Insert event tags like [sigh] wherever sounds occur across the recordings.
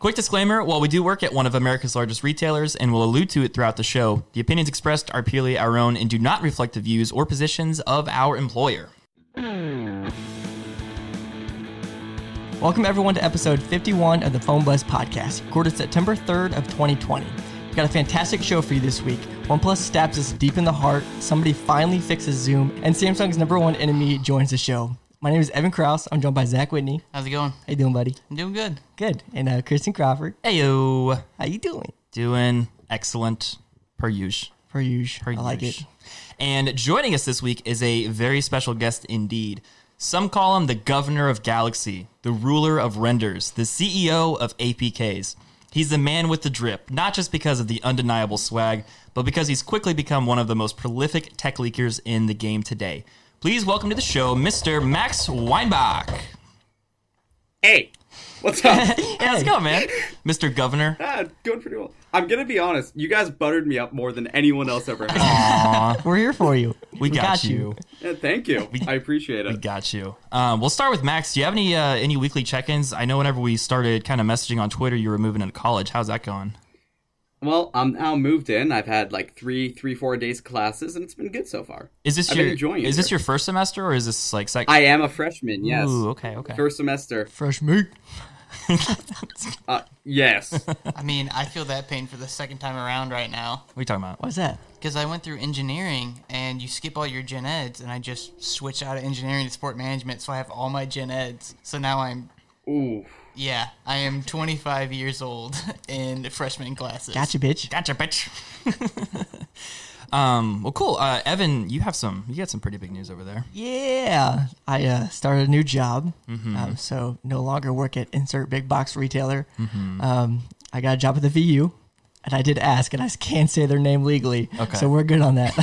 Quick disclaimer while we do work at one of America's largest retailers and will allude to it throughout the show, the opinions expressed are purely our own and do not reflect the views or positions of our employer. Welcome everyone to episode 51 of the Phone Buzz podcast, recorded September 3rd of 2020. We've got a fantastic show for you this week. OnePlus stabs us deep in the heart, somebody finally fixes Zoom, and Samsung's number one enemy joins the show. My name is Evan Kraus. I'm joined by Zach Whitney. How's it going? How you doing, buddy? I'm doing good. Good. And uh, Kristen Crawford. Heyo. How you doing? Doing excellent per usual. Per usual. Per I like it. And joining us this week is a very special guest indeed. Some call him the governor of Galaxy, the ruler of renders, the CEO of APKs. He's the man with the drip, not just because of the undeniable swag, but because he's quickly become one of the most prolific tech leakers in the game today. Please welcome to the show, Mr. Max Weinbach. Hey, what's up? [laughs] Yeah, let's go, man. Mr. Governor. ah, going pretty well. I'm gonna be honest. You guys buttered me up more than anyone else ever has. Aw, [laughs] We're here for you. we got, you. Yeah, thank you. I appreciate it. We got you. Um, we'll start with Max. Do you have any uh, any weekly check-ins? I know whenever we started kind of messaging on Twitter, you were moving into college. How's that going? Well, I'm now moved in. I've had like three, three, four days of classes, and it's been good so far. Is this I've your been enjoying it is this here. your first semester or is this like second? I am a freshman. Yes. Ooh, okay, okay. First semester. Fresh meat. [laughs] Uh, yes. [laughs] I mean, I feel that pain for the second time around right now what are you talking about? What's that? because I went through engineering and you skip all your gen eds, and I just switched out of engineering to sport management, so I have all my gen eds. So now I'm, Ooh. Yeah, I am 25 years old [laughs] in freshman classes. Gotcha, bitch. Gotcha, bitch. [laughs] [laughs] um, well, cool. Uh, Evan, you have some. You got some pretty big news over there. Yeah, I uh, started a new job, um, so no longer work at insert big box retailer. Um, I got a job at the VU, and I did ask, and I can't say their name legally, Okay. so we're good on that.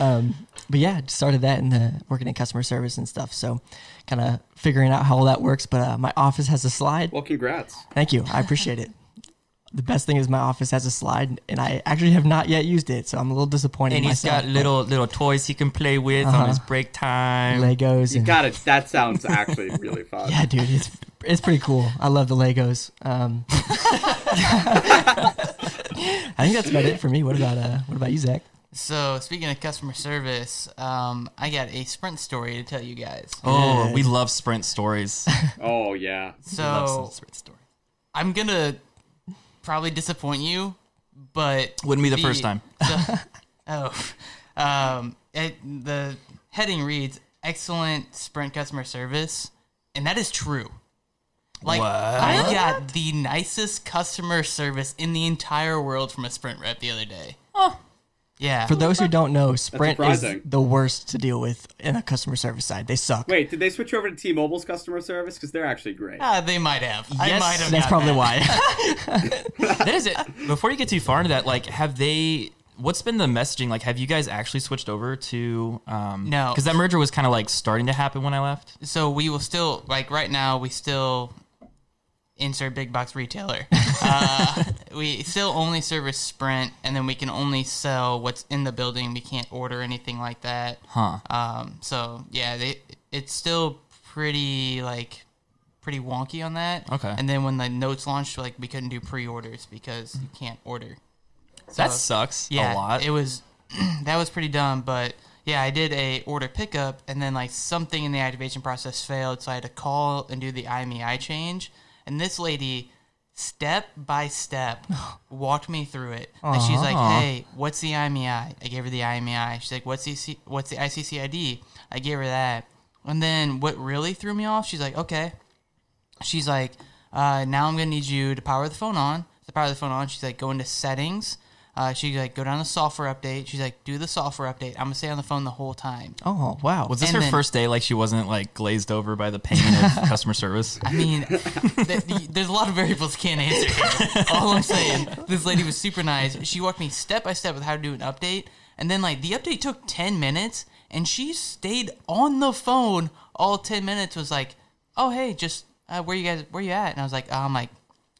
um, but yeah, just started that and uh, working in customer service and stuff. So, kind of figuring out how all that works. But uh, my office has a slide. Well, congrats. Thank you, I appreciate it. [laughs] The best thing is my office has a slide, and I actually have not yet used it, so I'm a little disappointed. And in he's myself, got little little toys he can play with on his break time. Legos. You and- got it. That sounds [laughs] actually really fun. Yeah, dude, it's it's pretty cool. I love the Legos. Um, [laughs] I think that's about it for me. What about uh, what about you, Zach? So speaking of customer service, um, I got a Sprint story to tell you guys. Oh, Good. we love Sprint stories. [laughs] Oh yeah. We love some So Sprint stories. I'm gonna probably disappoint you, but Wouldn't be the first time. [laughs] the- oh, um, it, the heading reads "excellent Sprint customer service," and that is true. Like What? I got the nicest customer service in the entire world from a Sprint rep the other day. Oh. Yeah, For those who don't know, Sprint is the worst to deal with in a customer service side. They suck. Wait, did they switch over to T-Mobile's customer service? Because they're actually great. Ah, they might have. I Yes, might have. That's probably that. why. [laughs] [laughs] that is it. Before you get too far into that, like, have they? What's been the messaging? Like, have you guys actually switched over to? Um, No. because that merger was kind of like starting to happen when I left. so we will still like right now we still insert big box retailer [laughs] uh, we still only service sprint and then we can only sell what's in the building we can't order anything like that Huh. um, so yeah they, it's still pretty like pretty wonky on that Okay. and then when the notes launched like we couldn't do pre-orders because you can't order So, that sucks yeah, a lot. It was [clears throat] that was pretty dumb, but yeah, I did a order pickup and then like something in the activation process failed, so I had to call and do the IMEI change. And this lady, step by step, [gasps] walked me through it. And she's like, Aw. "Hey, what's the IMEI?" I gave her the IMEI. She's like, "What's the C- what's the ICCID?" I gave her that. And then what really threw me off? She's like, "Okay." She's like, uh, "Now I'm gonna need you to power the phone on." To power the phone on, she's like, "Go into settings." Uh, she's like, "Go down to software update." She's like, "Do the software update." I'm gonna stay on the phone the whole time. oh wow. was this and her then- first day? Like she wasn't like glazed over by the pain of [laughs] customer service. I mean, th- th- there's a lot of variables you can't answer here. All I'm saying, this lady was super nice. She walked me step by step with how to do an update, and then like the update took ten minutes, and she stayed on the phone all ten minutes. Was like, "Oh hey, just uh, where you guys, where you at?" And I was like, oh, "I'm like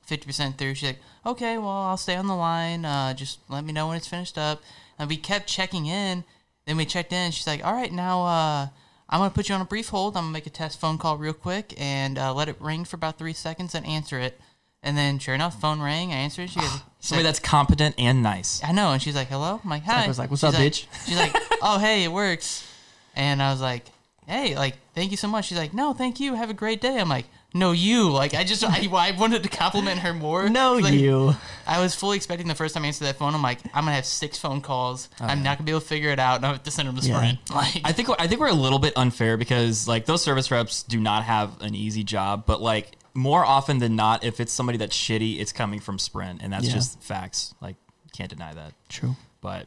fifty percent through." She's like, "Okay, well I'll stay on the line. Uh, just let me know when it's finished up." And we kept checking in. Then we checked in. She's like, "All right, now." Uh, I'm gonna put you on a brief hold. I'm gonna make a test phone call real quick and uh, let it ring for about three seconds and answer it. And then, sure enough, phone rang. I answered. She goes, [sighs] Somebody that's competent and nice. I know. And she's like, hello? I'm like, hi. I was like, "What's She's up, bitch?" She's like, [laughs] oh, hey, it works. And I was like, hey, like, thank you so much. She's like, no, thank you. Have a great day. I'm like, no, you. Like, I just, I, I wanted to compliment her more. No, Like, you. I was fully expecting the first time I answered that phone, I'm like, I'm gonna have six phone calls. I'm not gonna be able to figure it out, and I have to send them to Yeah. Sprint. Like, I think I think we're a little bit unfair because like those service reps do not have an easy job, but like more often than not, if it's somebody that's shitty, it's coming from Sprint, and that's Yeah. just facts. Like can't deny that. True. But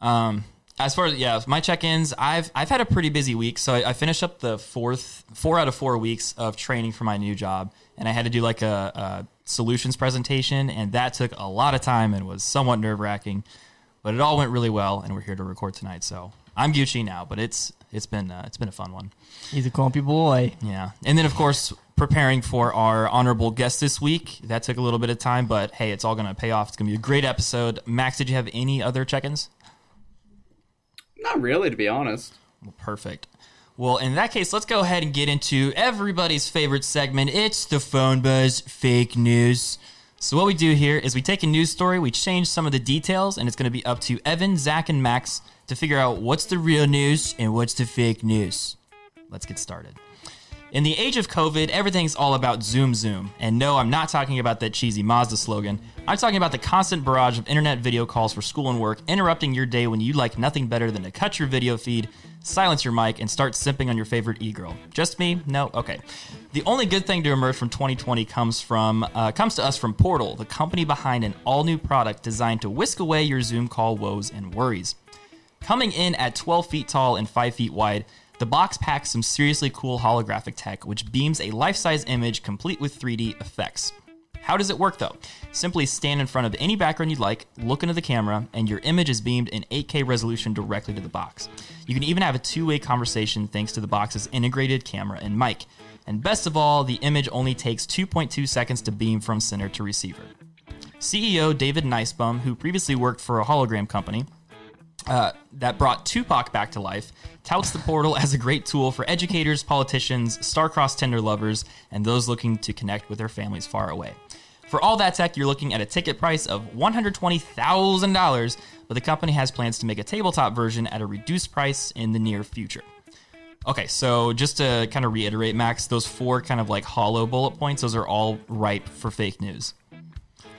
um, as far as yeah, my check-ins, I've I've had a pretty busy week. So I, I finished up the fourth four out of four weeks of training for my new job, and I had to do like a, a solutions presentation, and that took a lot of time and was somewhat nerve-wracking. But it all went really well, and we're here to record tonight. So I'm Gucci now, but it's it's been uh, it's been a fun one. He's a clumpy boy. Yeah, and then of course preparing for our honorable guest this week. That took a little bit of time, but hey, it's all gonna pay off. It's gonna be a great episode. Max, did you have any other check-ins? Not really, to be honest. Well, perfect. Well, in that case, let's go ahead and get into everybody's favorite segment. It's the phone buzz fake news. So what we do here is we take a news story, we change some of the details, and it's going to be up to Evan, Zach, and Max to figure out what's the real news and what's the fake news. Let's get started. In the age of COVID, everything's all about Zoom Zoom. And no, I'm not talking about that cheesy Mazda slogan. I'm talking about the constant barrage of internet video calls for school and work, interrupting your day when you'd like nothing better than to cut your video feed, silence your mic, and start simping on your favorite e-girl. Just me? No? Okay. The only good thing to emerge from 2020 comes from uh, comes to us from Portal, the company behind an all-new product designed to whisk away your Zoom call woes and worries. Coming in at 12 feet tall and 5 feet wide, the box packs some seriously cool holographic tech, which beams a life size image complete with 3D effects. How does it work though? Simply stand in front of any background you'd like, look into the camera, and your image is beamed in 8K resolution directly to the box. You can even have a two way conversation thanks to the box's integrated camera and mic. And best of all, the image only takes 2.2 seconds to beam from center to receiver. CEO David Nicebum, who previously worked for a hologram company, uh, that brought Tupac back to life, touts the portal as a great tool for educators, politicians, star-crossed tender lovers, and those looking to connect with their families far away. For all that tech, you're looking at a ticket price of $120,000, but the company has plans to make a tabletop version at a reduced price in the near future. Okay, so just to kind of reiterate, Max, those four kind of like hollow bullet points, those are all ripe for fake news.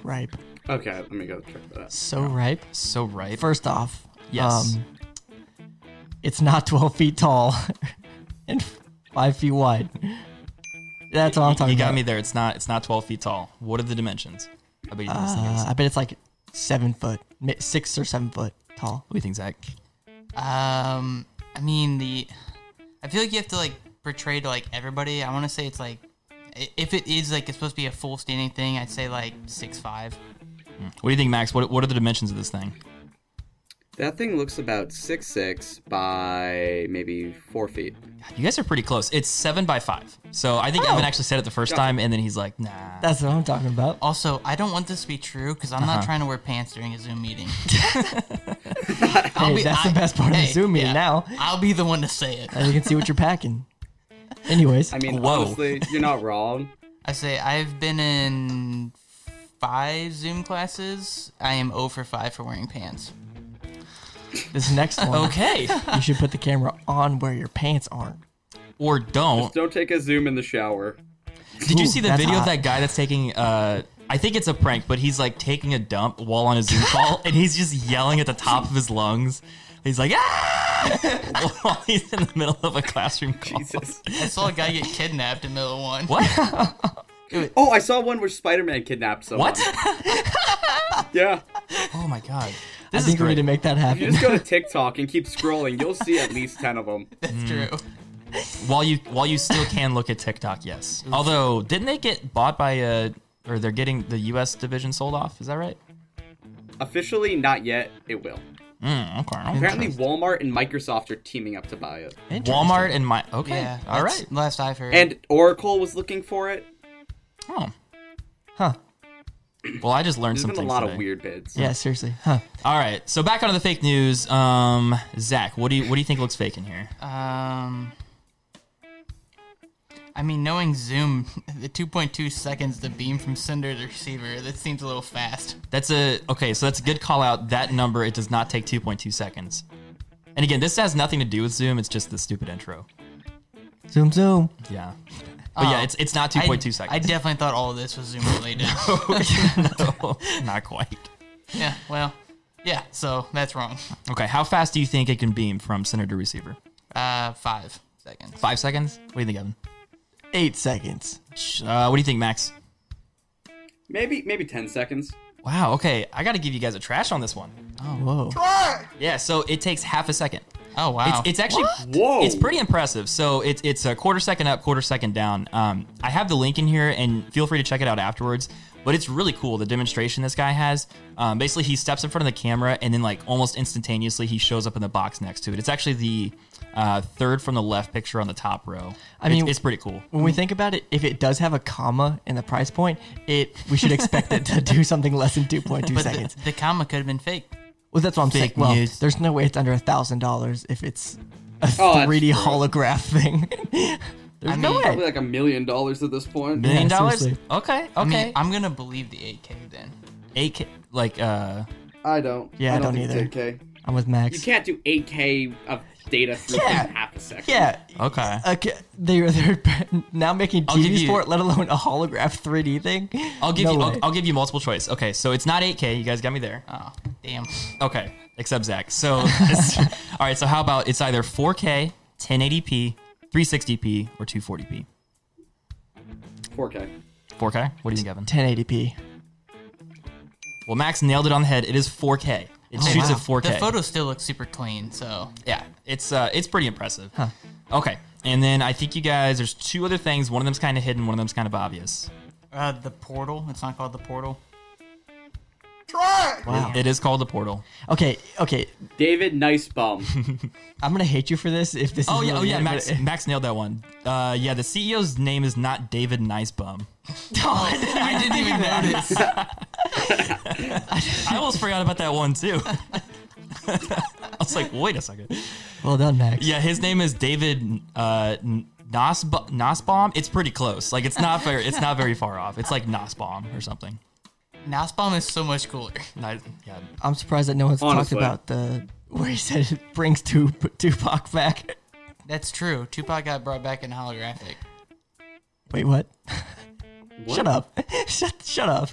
Ripe. Okay, let me go check that out. So ripe. So ripe. First off, Yes. um, it's not [laughs] 12 feet tall [laughs] and 5 feet wide. That's all I'm talking about. you got about. me there. It's not. It's not 12 feet tall. What are the dimensions? I bet you know this thing is. Uh, I bet it's like 7 foot, 6 or 7 foot tall. What do you think, Zach? um, I mean, the, I feel like you have to like portray to like everybody. I want to say it's like, if it is like it's supposed to be a full standing thing, I'd say like six five. What do you think, Max? What What are the dimensions of this thing? That thing looks about six six by maybe four feet. You guys are pretty close. It's seven by five. So I think Evan actually said it the first time, and then he's like, "Nah." That's what I'm talking about. Also, I don't want this to be true because I'm Uh-huh. not trying to wear pants during a Zoom meeting. [laughs] Hey, [laughs] that's the best part of the Zoom meeting yeah, now. I'll be the one to say it. And you can see what you're packing. [laughs] Anyways, I mean, Whoa. honestly, you're not wrong. I say I've been in five Zoom classes. I am 0 for 5 for wearing pants. This next one, Okay. you should put the camera on where your pants aren't. or don't. Don't take a zoom in the shower. Did you Ooh, see the that's video of hot. that guy that's taking? uh I think it's a prank, but he's like taking a dump while on a Zoom [laughs] call, and he's just yelling at the top of his lungs. He's like, ah! [laughs] while he's in the middle of a classroom call. Jesus. [laughs] I saw a guy get kidnapped in the middle of one. What? Oh, I saw one where Spider-Man kidnapped someone. What? Yeah. Oh my god. I This is think we great. need to make that happen. You happen. just go to [laughs] TikTok and keep scrolling. You'll see at least ten of them. That's [laughs] Mm. true. While you while you still can look at TikTok, yes. Although, didn't they get bought by a or they're getting the U.S. division sold off? Is that right? Officially, not yet. It will. Mm, okay. Apparently, Walmart and Microsoft are teaming up to buy it, Walmart and my okay. Yeah. All that's right. Last I've heard. and Oracle was looking for it. Oh. Huh. [clears throat] Well, I just learned There's some been a lot today. of weird bids. Yeah, seriously. Huh. All right. So back onto the fake news. Um, Zach, what do you what do you think looks fake in here? um, I mean, knowing Zoom, [laughs] the 2.2 seconds to beam from sender to receiver, that seems a little fast. That's a okay. So that's a good call out. That number it does not take 2.2 seconds. And again, this has nothing to do with Zoom. It's just the stupid intro. Zoom, zoom. Yeah. But yeah, Oh. it's it's not I- 2.2 I seconds. definitely thought all of this was Zoom related. [laughs] [laughs] no, not quite. yeah, well, yeah, so that's wrong. Okay, how fast do you think it can beam from center to receiver? Uh, five seconds. Five seconds? What do you think, Evan? Eight seconds. Uh, what do you think, Max? Maybe maybe ten seconds. Wow. Okay, I got to give you guys a trash on this one. Oh, whoa. Yeah. So it takes half a second. Oh, wow. It's, it's actually Whoa. it's pretty impressive. So it's it's a quarter second up, quarter second down. Um, I have the link in here, and feel free to check it out afterwards. But it's really cool the demonstration this guy has. Um, basically, he steps in front of the camera, and then like almost instantaneously, he shows up in the box next to it. It's actually the uh, third from the left picture on the top row. I mean- it's, it's pretty cool. When we think about it, if it does have a comma in the price point, it we should expect it to [laughs] do something less than 2.2 seconds. the, the comma could have been fake. Well, that's what I'm saying. fake Well, news. there's no way it's under a thousand dollars if it's a Oh, that's 3D true. holograph thing. [laughs] there's I no mean- Probably like a million dollars at this point. Million Yeah, dollars? seriously. Okay. Okay. I mean, I'm gonna believe the 8K then. Eight K like uh I don't. Yeah, I I don't, don't think either. It's 8K. I'm with Max. You can't do 8K of data through Yeah. in half a second. Yeah. okay. Okay, they're they're [laughs] now making I'll give TVs you- for it, let alone a holograph 3D thing. I'll give No you. I'll, I'll give you multiple choice. Okay, so it's not 8K. You guys got me there. Oh, damn. Okay, except Zach. So, [laughs] all right. So how about it's either 4K, 1080p, 360p, or 240p? 4K. 4K. What do you think, Evan? 1080p. Well, Max nailed it on the head. It is 4K. It shoots wow. at 4K. The photos still look super clean, so Yeah, it's uh, it's pretty impressive. Okay, and then I think you guys. There's two other things. One of them's kind of hidden. One of them's kind of obvious. uh, the portal. It's not called the portal. Wow. It is called the portal. Okay, okay. David Nicebum. [laughs] I'm gonna hate you for this if this. Oh is yeah, oh yeah. Max but- Max nailed that one. Uh, yeah, the CEO's name is not David Nicebum. [laughs] I didn't even notice. I almost forgot about that one too. [laughs] I was like, wait a second. well done, Max. Yeah, his name is David uh, Nosb- Nosbaum. It's pretty close. Like it's not very. It's not very far off. It's like Nosbaum or something. Nasbomb is so much cooler. [laughs] Ni- yeah. I'm surprised that no one's Honestly. talked about the where he said it brings Tup- Tupac back. That's true. Tupac got brought back in holographic. Wait, what? What? Shut up. [laughs] shut shut up.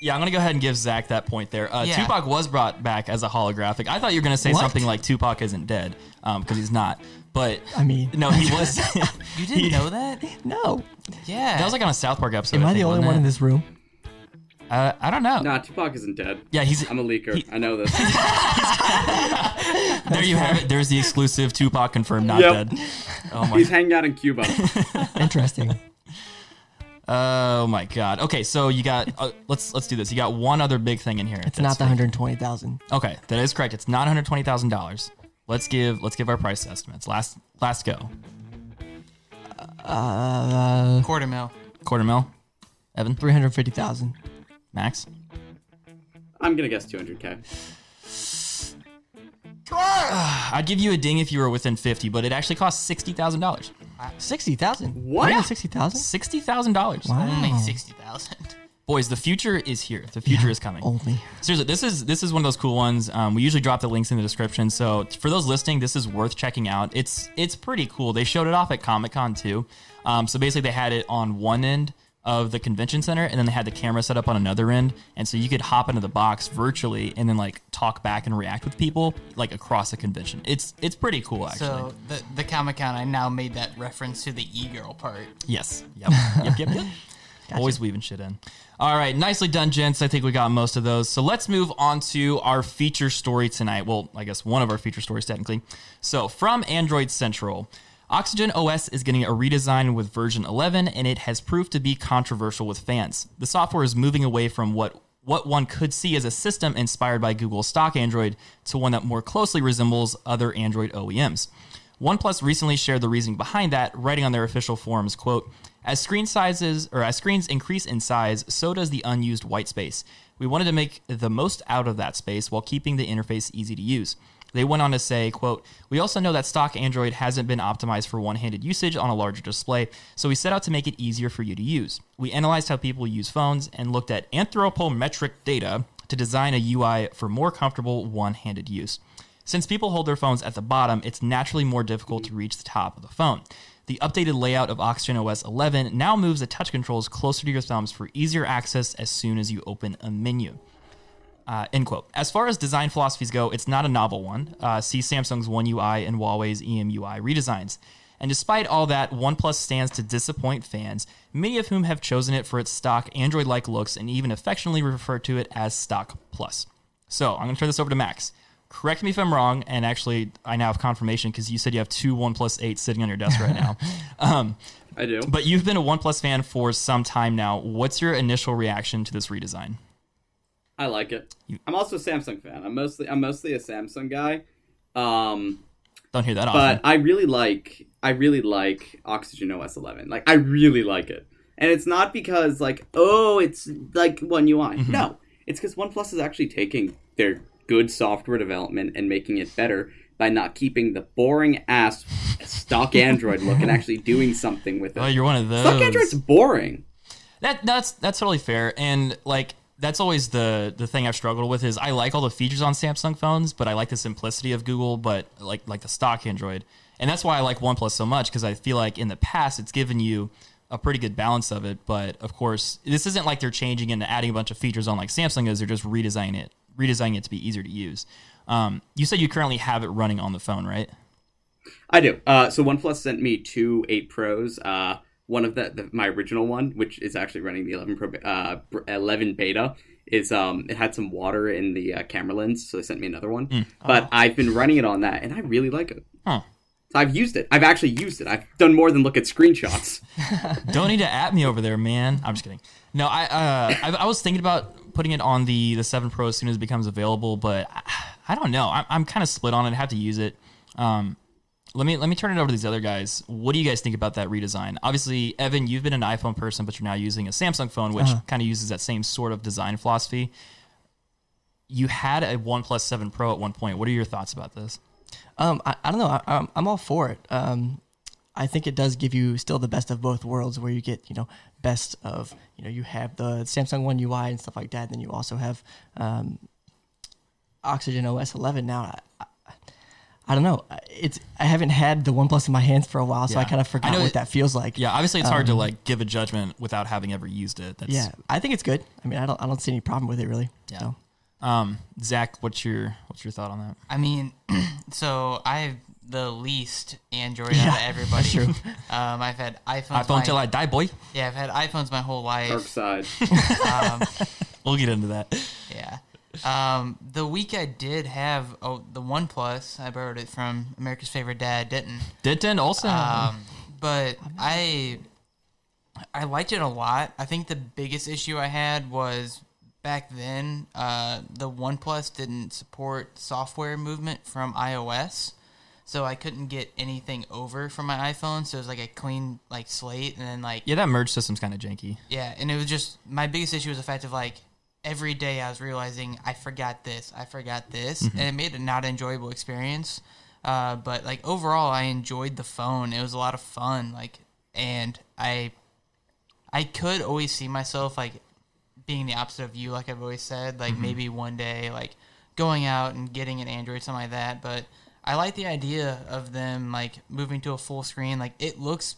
Yeah, I'm gonna go ahead and give Zach that point there. Uh, Yeah. Tupac was brought back as a holographic. I thought you were gonna say What? something like Tupac isn't dead, because he's not. But I mean, no, he [laughs] was. You didn't know that? no. Yeah. that was like on a South Park episode. Am I think, the only one it? in this room? Uh, I don't know. nah, Tupac isn't dead. Yeah, he's. I'm a leaker. He- I know this. [laughs] there you have it. There's the exclusive Tupac confirmed not Yep. dead. [laughs] Oh my He's hanging out in Cuba. Interesting. Oh my god. Okay, so you got uh, let's let's do this. You got one other big thing in here. It's not the 120,000. Okay, that is correct. It's not one hundred twenty thousand dollars. Let's give let's give our price estimates. Last last go. Uh, quarter mil. Quarter mil. Evan, 350,000. Max. I'm gonna guess 200k. [sighs] I'd give you a ding if you were within fifty, but it actually costs sixty thousand dollars. 60,000. What? Only 60,000? Sixty thousand dollars. Wow. Only 60,000. Boys, the future is here. The future is coming. Only. Seriously, this is this is one of those cool ones. Um, we usually drop the links in the description, so for those listening, this is worth checking out. It's it's pretty cool. They showed it off at Comic Con too. Um, so basically, they had it on one end of the convention center, and then they had the camera set up on another end, and so you could hop into the box virtually and then like talk back and react with people like across the convention. It's it's pretty cool actually. So the the Comic Con, I now made that reference to the e girl part. Yes. Yep. yep. Yep. Yep. [laughs] Always weaving shit in. All right, nicely done, gents. I think we got most of those. So let's move on to our feature story tonight. Well, I guess one of our feature stories, technically. So, from Android Central, Oxygen OS is getting a redesign with version 11, and it has proved to be controversial with fans. The software is moving away from what what one could see as a system inspired by Google's stock Android to one that more closely resembles other Android OEMs. OnePlus recently shared the reasoning behind that, writing on their official forums, quote, as screen sizes or as screens increase in size, so does the unused white space. We wanted to make the most out of that space while keeping the interface easy to use. They went on to say, quote, We also know that stock Android hasn't been optimized for one-handed usage on a larger display, so we set out to make it easier for you to use. We analyzed how people use phones and looked at anthropometric data to design a UI for more comfortable one-handed use. Since people hold their phones at the bottom, it's naturally more difficult to reach the top of the phone. The updated layout of Oxygen OS 11 now moves the touch controls closer to your thumbs for easier access as soon as you open a menu. Uh, end quote. As far as design philosophies go, it's not a novel one. Uh, see Samsung's One UI and Huawei's EMUI redesigns. And despite all that, OnePlus stands to disappoint fans, many of whom have chosen it for its stock Android like looks and even affectionately refer to it as Stock Plus. So I'm going to turn this over to Max. Correct me if I'm wrong, and actually, I now have confirmation because you said you have two OnePlus 8 sitting on your desk right now. [laughs] um, I do. but you've been a OnePlus fan for some time now. What's your initial reaction to this redesign? I like it. I'm also a Samsung fan. I'm mostly I'm mostly a Samsung guy. Um, Don't hear that often. but often. I really like I really like Oxygen OS 11. Like I really like it, and it's not because like oh it's like One UI. Mm-hmm. No, it's because OnePlus is actually taking their good software development and making it better by not keeping the boring ass stock Android look and actually doing something with it. Oh, you're one of those. stock Android's boring. That that's that's totally fair, and like that's always the the thing I've struggled with is I like all the features on Samsung phones, but I like the simplicity of Google, but like like the stock Android, and that's why I like OnePlus so much because I feel like in the past it's given you a pretty good balance of it. But of course, this isn't like they're changing and adding a bunch of features on like Samsung is. They're just redesigning it, redesigning it to be easier to use. Um, you said you currently have it running on the phone, right? I do. Uh, so OnePlus sent me two 8 Pros. Uh, one of the, the my original one, which is actually running the 11 Pro, uh, 11 beta, is um it had some water in the uh, camera lens, so they sent me another one. But I've been running it on that, and I really like it. Huh. So I've used it. I've actually used it. I've done more than look at screenshots. [laughs] Don't need to at me over there, man. I'm just kidding. No, I uh, I, I was thinking about putting it on the the Seven Pro as soon as it becomes available, but I, I don't know. I'm, I'm kind of split on it. I have to use it. Um, let me let me turn it over to these other guys. What do you guys think about that redesign? Obviously, Evan, you've been an iPhone person, but you're now using a Samsung phone, which kind of uses that same sort of design philosophy. You had a OnePlus Seven Pro at one point. What are your thoughts about this? Um, I, I don't know. I, I'm, I'm all for it. Um, I think it does give you still the best of both worlds, where you get you know best of you know you have the Samsung One UI and stuff like that. Then you also have um, Oxygen OS 11. Now, I, I, I don't know. It's I haven't had the OnePlus in my hands for a while, so I kind of I forgot know what it- that feels like. Yeah, obviously it's hard to like give a judgment without having ever used it. That's, yeah. I think it's good. I mean, I don't I don't see any problem with it really. Yeah. So. Um, Zach, what's your what's your thought on that? I mean, [clears throat] so I have the least Android Yeah, out of [laughs] everybody. that's true. Um, I've had iPhones. iPhone my, till I die, boy. yeah, I've had iPhones my whole life. Dark life. side. [laughs] Um, [laughs] We'll get into that. yeah. Um, the week I did have oh the OnePlus, I borrowed it from America's favorite dad, Denton. Denton also. Um, but I I liked it a lot. I think the biggest issue I had was back then uh, the OnePlus didn't support software movement from iOS, so I couldn't get anything over from my iPhone. So it was like a clean like slate, and then like yeah, that merge system's kind of janky. yeah, and it was just my biggest issue was the fact of like every day I was realizing I forgot this, I forgot this, and it made it not an enjoyable experience. Uh, but like overall, I enjoyed the phone. It was a lot of fun. Like, and I, I could always see myself like being the opposite of you, like I've always said. Like maybe one day, like going out and getting an Android, something like that. But I like the idea of them like moving to a full screen. Like it looks,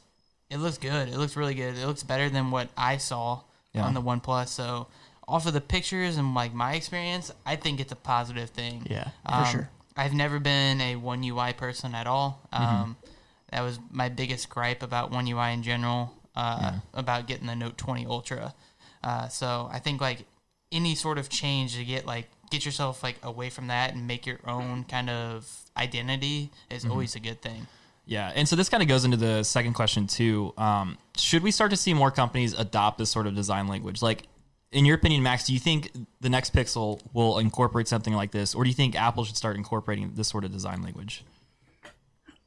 it looks good. It looks really good. It looks better than what I saw Yeah. on the OnePlus. So off of the pictures and like my experience, I think it's a positive thing. Yeah, for Um, sure. I've never been a One UI person at all. Um, That was my biggest gripe about One UI in general. Uh, About getting the Note 20 Ultra. Uh, so I think like any sort of change to get like get yourself like away from that and make your own kind of identity is always a good thing. Yeah, and so this kind of goes into the second question too. Um, should we start to see more companies adopt this sort of design language? Like, in your opinion, Max, do you think the next Pixel will incorporate something like this, or do you think Apple should start incorporating this sort of design language?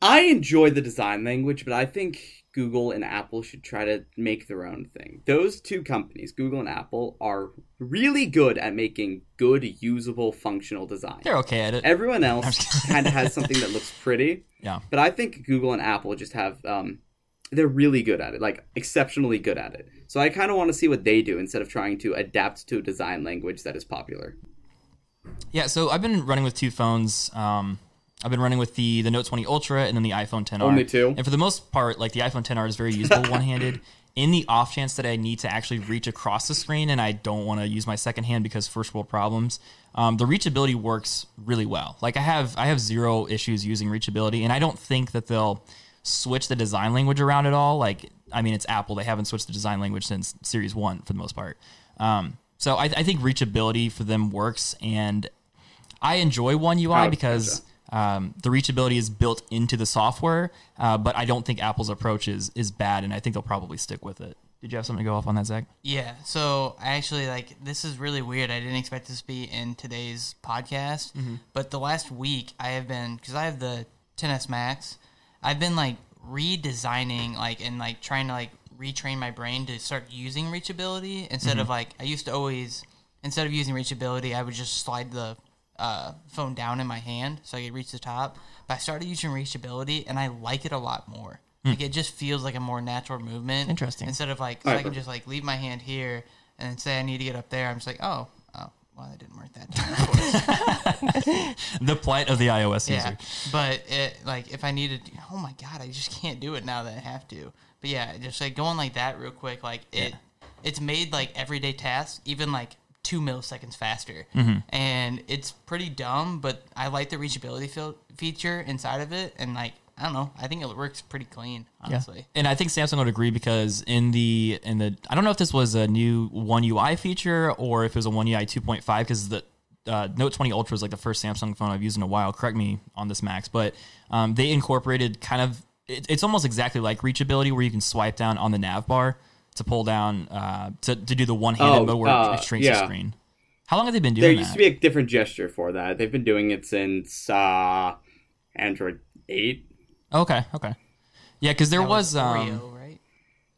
I enjoy the design language, but I think Google and Apple should try to make their own thing. Those two companies, Google and Apple, are really good at making good, usable, functional design. They're okay at it. Everyone [laughs] else kind of has something that looks pretty, Yeah. but I think Google and Apple just have um, they're really good at it, like exceptionally good at it. So I kind of want to see what they do instead of trying to adapt to a design language that is popular. Yeah, so I've been running with two phones. Um, I've been running with the the Note 20 Ultra and then the iPhone 10R. Only two? And for the most part, like the iPhone 10R is very usable [laughs] one handed. In the off chance that I need to actually reach across the screen and I don't want to use my second hand because first world problems, um, the reachability works really well. Like I have I have zero issues using reachability, and I don't think that they'll switch the design language around at all. Like I mean, it's Apple; they haven't switched the design language since Series One for the most part. Um, so I, I think reachability for them works, and I enjoy One UI because um, the reachability is built into the software. Uh, but I don't think Apple's approach is is bad, and I think they'll probably stick with it. Did you have something to go off on that, Zach? Yeah, so I actually like this is really weird. I didn't expect this to be in today's podcast, but the last week I have been because I have the 10s Max. I've been like redesigning like and like trying to like retrain my brain to start using reachability instead of like I used to always instead of using reachability I would just slide the uh, phone down in my hand so I could reach the top. But I started using reachability and I like it a lot more. Like it just feels like a more natural movement. Interesting. Instead of like, so I can just like leave my hand here and say I need to get up there. I'm just like, oh, oh, well, that didn't work that time. [laughs] The plight of the iOS yeah, user. but it like if I needed, oh my god, I just can't do it now that I have to. But yeah, just like going like that real quick, like it, it's made like everyday tasks even like two milliseconds faster, Mm-hmm. and it's pretty dumb. But I like the reachability feel- feature inside of it, and like I don't know, I think it works pretty clean, honestly. And I think Samsung would agree because in the in the I don't know if this was a new One UI feature or if it was a One UI 2.5 because the uh, Note 20 Ultra is like the first Samsung phone I've used in a while. Correct me on this, Max, but um, they incorporated kind of it, it's almost exactly like reachability where you can swipe down on the nav bar to pull down uh, to to do the one handed Oh, mode where uh, it shrinks the screen. How long have they been doing? It? There used that? to be a different gesture for that. They've been doing it since uh, Android 8. okay, okay, yeah, because there That was, um, Oreo, right?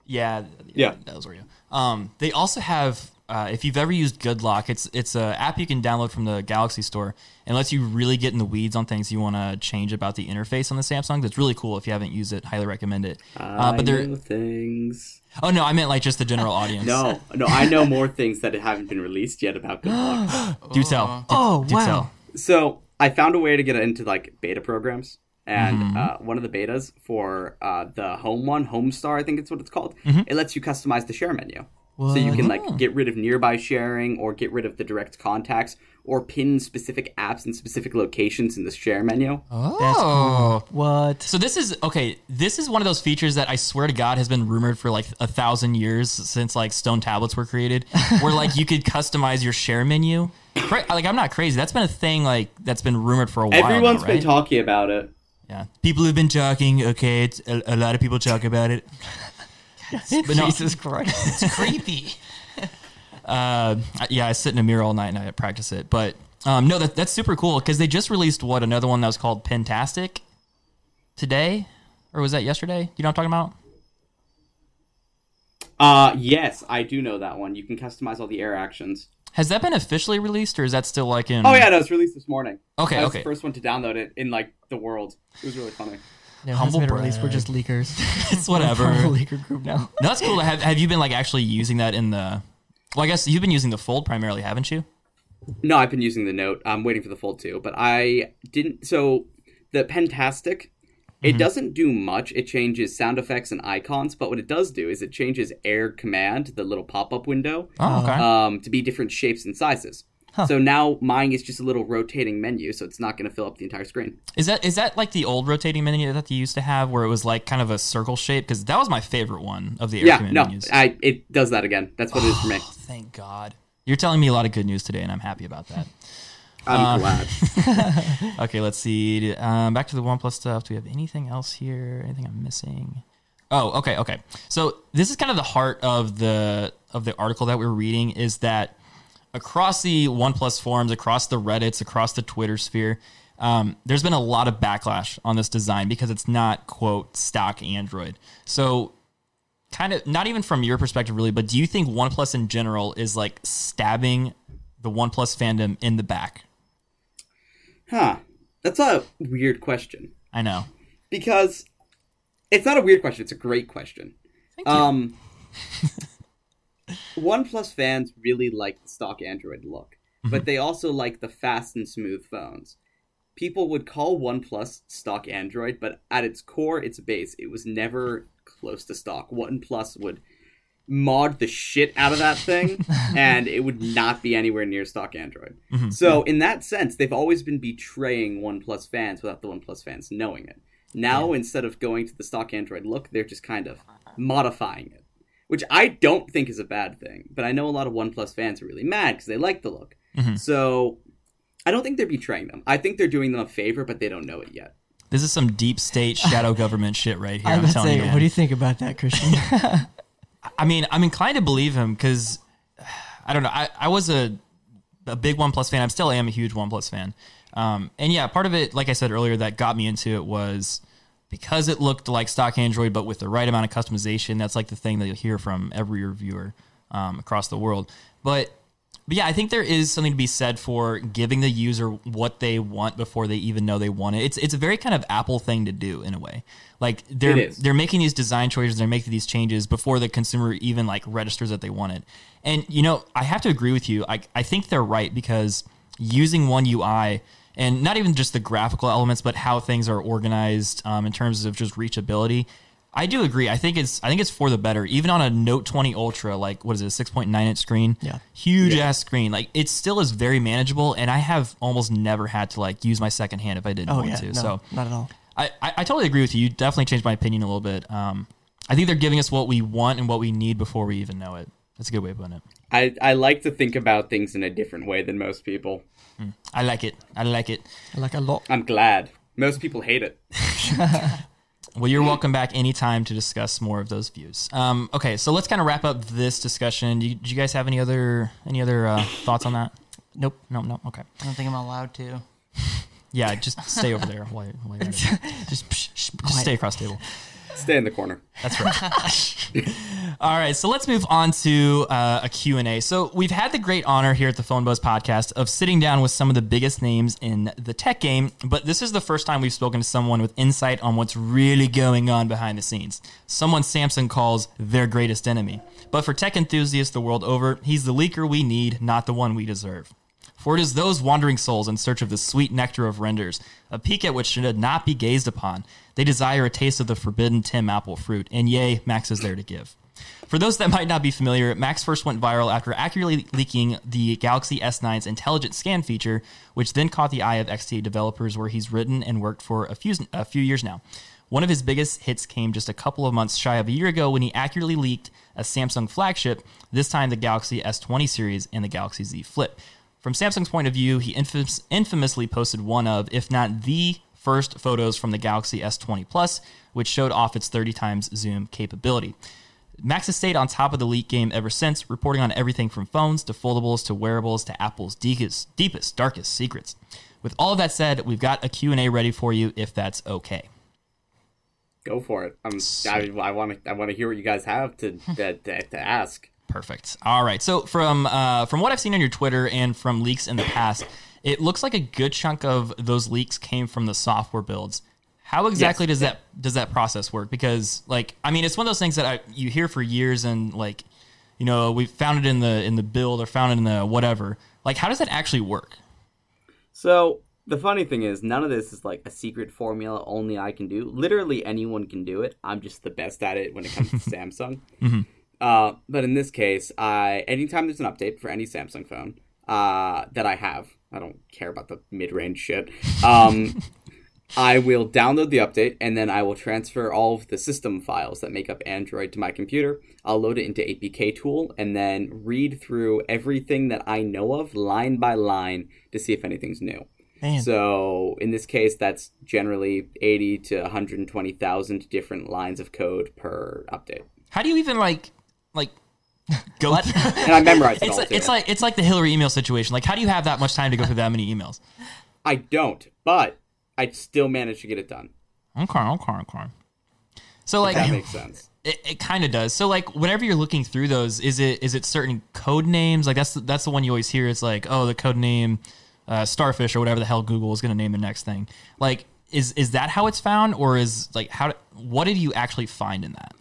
Yeah, Yeah. that was Oreo. Um, they also have, uh, if you've ever used Good Lock, it's it's a app you can download from the Galaxy Store and lets you really get in the weeds on things you want to change about the interface on the Samsung. That's really cool. If you haven't used it, highly recommend it. Uh, I but there, know things. oh no, I meant like just the general [laughs] audience. No, no, I know more things that haven't been released yet about Good Lock. [gasps] do tell. Do- Oh, do wow. tell. so I found a way to get into like beta programs, and Mm-hmm. uh, one of the betas for uh, the home one, Homestar, I think it's what it's called. Mm-hmm. It lets you customize the share menu. So you can Oh. like get rid of nearby sharing, or get rid of the direct contacts, or pin specific apps in specific locations in the share menu. That's cool. Oh. What? So this is okay. This is one of those features that I swear to God has been rumored for like a thousand years since like stone tablets were created, [laughs] where like you could customize your share menu. Like I'm not crazy. That's been a thing like that's been rumored for a while. Everyone's now, been talking about it. Yeah, people have been talking. Okay, it's a, a lot of people talk about it. But no- Jesus Christ. [laughs] It's creepy. [laughs] Uh, yeah, I sit in a mirror all night and I practice it. But um, no, that, that's super cool because they just released what another one that was called Pentastic today, or was that yesterday? You know what I'm talking about? Uh, yes, I do know that one. You can customize all the air actions. Has that been officially released, or is that still like in? Oh yeah, no, it's released this morning. Okay, I was okay. the first one to download it in like the world. It was really funny. No, Humble Humble release. We're just leakers. [laughs] It's whatever. We're a leaker group now. that's cool. Have Have you been like actually using that in the? Well, I guess you've been using the Fold primarily, haven't you? No, I've been using the Note. I'm waiting for the Fold too, but I didn't. So the Pentastic, it Mm-hmm. doesn't do much. It changes sound effects and icons, but what it does do is it changes Air Command, the little pop-up window, Oh, okay. um, to be different shapes and sizes. So now mine is just a little rotating menu, so it's not going to fill up the entire screen. Is that is that like the old rotating menu that they used to have, where it was like kind of a circle shape? Because that was my favorite one of the air yeah, command no, menus. I it does that again. That's what it is for me. [sighs] Thank God. You're telling me a lot of good news today, and I'm happy about that. [laughs] I'm glad. [laughs] Okay, let's see. Um, back to the OnePlus stuff. Do we have anything else here? Anything I'm missing? Oh, okay, okay. So this is kind of the heart of the of the article that we're reading is that across the OnePlus forums, across the Reddits, across the Twitter sphere, um, there's been a lot of backlash on this design because it's not quote stock Android. So kind of not even from your perspective really, but do you think OnePlus in general is like stabbing the OnePlus fandom in the back? Huh. That's a weird question. I know. Because it's not a weird question, it's a great question. Thank you. Um [laughs] OnePlus fans really like the stock Android look, but mm-hmm. they also like the fast and smooth phones. People would call OnePlus stock Android, but at its core, its base, it was never close to stock. OnePlus would mod the shit out of that thing, [laughs] and it would not be anywhere near stock Android. Mm-hmm. So, in that sense, they've always been betraying OnePlus fans without the OnePlus fans knowing it. Now, instead of going to the stock Android look, they're just kind of modifying it, which I don't think is a bad thing. But I know a lot of OnePlus fans are really mad because they like the look. So, I don't think they're betraying them. I think they're doing them a favor, but they don't know it yet. This is some deep state shadow government shit right here. I [laughs] I'm was about to telling say, you. man. what do you think about that, Christian? [laughs] I mean, I'm inclined to believe him because [sighs] I don't know. I, I was a a big OnePlus fan. I still am a huge OnePlus fan. Um, and yeah, part of it, like I said earlier, that got me into it was because it looked like stock Android, but with the right amount of customization. That's like the thing that you'll hear from every reviewer um, across the world. But but yeah, I think there is something to be said for giving the user what they want before they even know they want it. It's it's a very kind of Apple thing to do in a way. Like they're they're making these design choices, they're making these changes before the consumer even like registers that they want it. And you know, I have to agree with you. I I think they're right because using one UI and not even just the graphical elements, but how things are organized um, in terms of just reachability. I do agree. I think it's I think it's for the better. Even on a Note 20 Ultra, like what is it, a 6.9 inch screen? Yeah. huge ass screen. Like it still is very manageable, and I have almost never had to like use my second hand if I didn't oh want yeah, to. no, So not at all. I, I, I totally agree with you. You definitely changed my opinion a little bit. Um, I think they're giving us what we want and what we need before we even know it. That's a good way of putting it. I, I like to think about things in a different way than most people. I like it. I like it. I like a lot. I'm glad. Most people hate it. [laughs] [laughs] Well, you're welcome back anytime to discuss more of those views. Um, okay, so let's kind of wrap up this discussion. Do you, do you guys have any other any other uh, thoughts on that? Nope. Nope. Nope. Okay. I don't think I'm allowed to. [laughs] Yeah, just stay over there while, while you're at it. Just, psh, shh, Just stay across the table. Stay in the corner. That's right. [laughs] All right, so let's move on to uh, a Q&A. So we've had the great honor here at the Phone Buzz podcast of sitting down with some of the biggest names in the tech game, but this is the first time we've spoken to someone with insight on what's really going on behind the scenes. Someone Samsung calls their greatest enemy. But for tech enthusiasts the world over, he's the leaker we need, not the one we deserve. For it is those wandering souls in search of the sweet nectar of renders, a peak at which should not be gazed upon. They desire a taste of the forbidden Tim apple fruit, and yea, Max is there to give. For those that might not be familiar, Max first went viral after accurately leaking the Galaxy S9's intelligent scan feature, which then caught the eye of XDA developers, where he's written and worked for a few, a few years now. One of his biggest hits came just a couple of months shy of a year ago when he accurately leaked a Samsung flagship, this time the Galaxy S20 series and the Galaxy Z Flip. From Samsung's point of view, he infamous, infamously posted one of, if not the first photos from the Galaxy S20 Plus, which showed off its 30 times zoom capability. Max has stayed on top of the leak game ever since, reporting on everything from phones to foldables to wearables to Apple's deepest, deepest darkest secrets. With all of that said, we've got a Q&A ready for you if that's okay. Go for it. I'm, I want to. I want to hear what you guys have to to, to, to ask. Perfect. All right. So from uh, from what I've seen on your Twitter and from leaks in the past, it looks like a good chunk of those leaks came from the software builds. How exactly Yes. does that does that process work? Because like I mean, it's one of those things that I, you hear for years, and like you know we found it in the in the build or found it in the whatever. Like, how does that actually work? So the funny thing is, none of this is like a secret formula only I can do. Literally anyone can do it. I'm just the best at it when it comes to [laughs] Samsung. Uh, but in this case, I anytime there's an update for any Samsung phone uh, that I have, I don't care about the mid-range shit. Um, [laughs] I will download the update and then I will transfer all of the system files that make up Android to my computer. I'll load it into APK tool and then read through everything that I know of line by line to see if anything's new. Man. So in this case, that's generally 80 to 120,000 different lines of code per update. How do you even like like [laughs] go? [laughs] And I [laughs] memorized it it's all like, it's like it's like the Hillary email situation. Like, how do you have that much time to go through that many emails? I don't, but I still managed to get it done. Okay, okay, okay. So like That makes sense. It, it kind of does. So like whenever you're looking through those, is it is it certain code names? Like that's the, that's the one you always hear. It's like oh the code name uh, starfish or whatever the hell Google is going to name the next thing. Like is is that how it's found or is like how what did you actually find in that?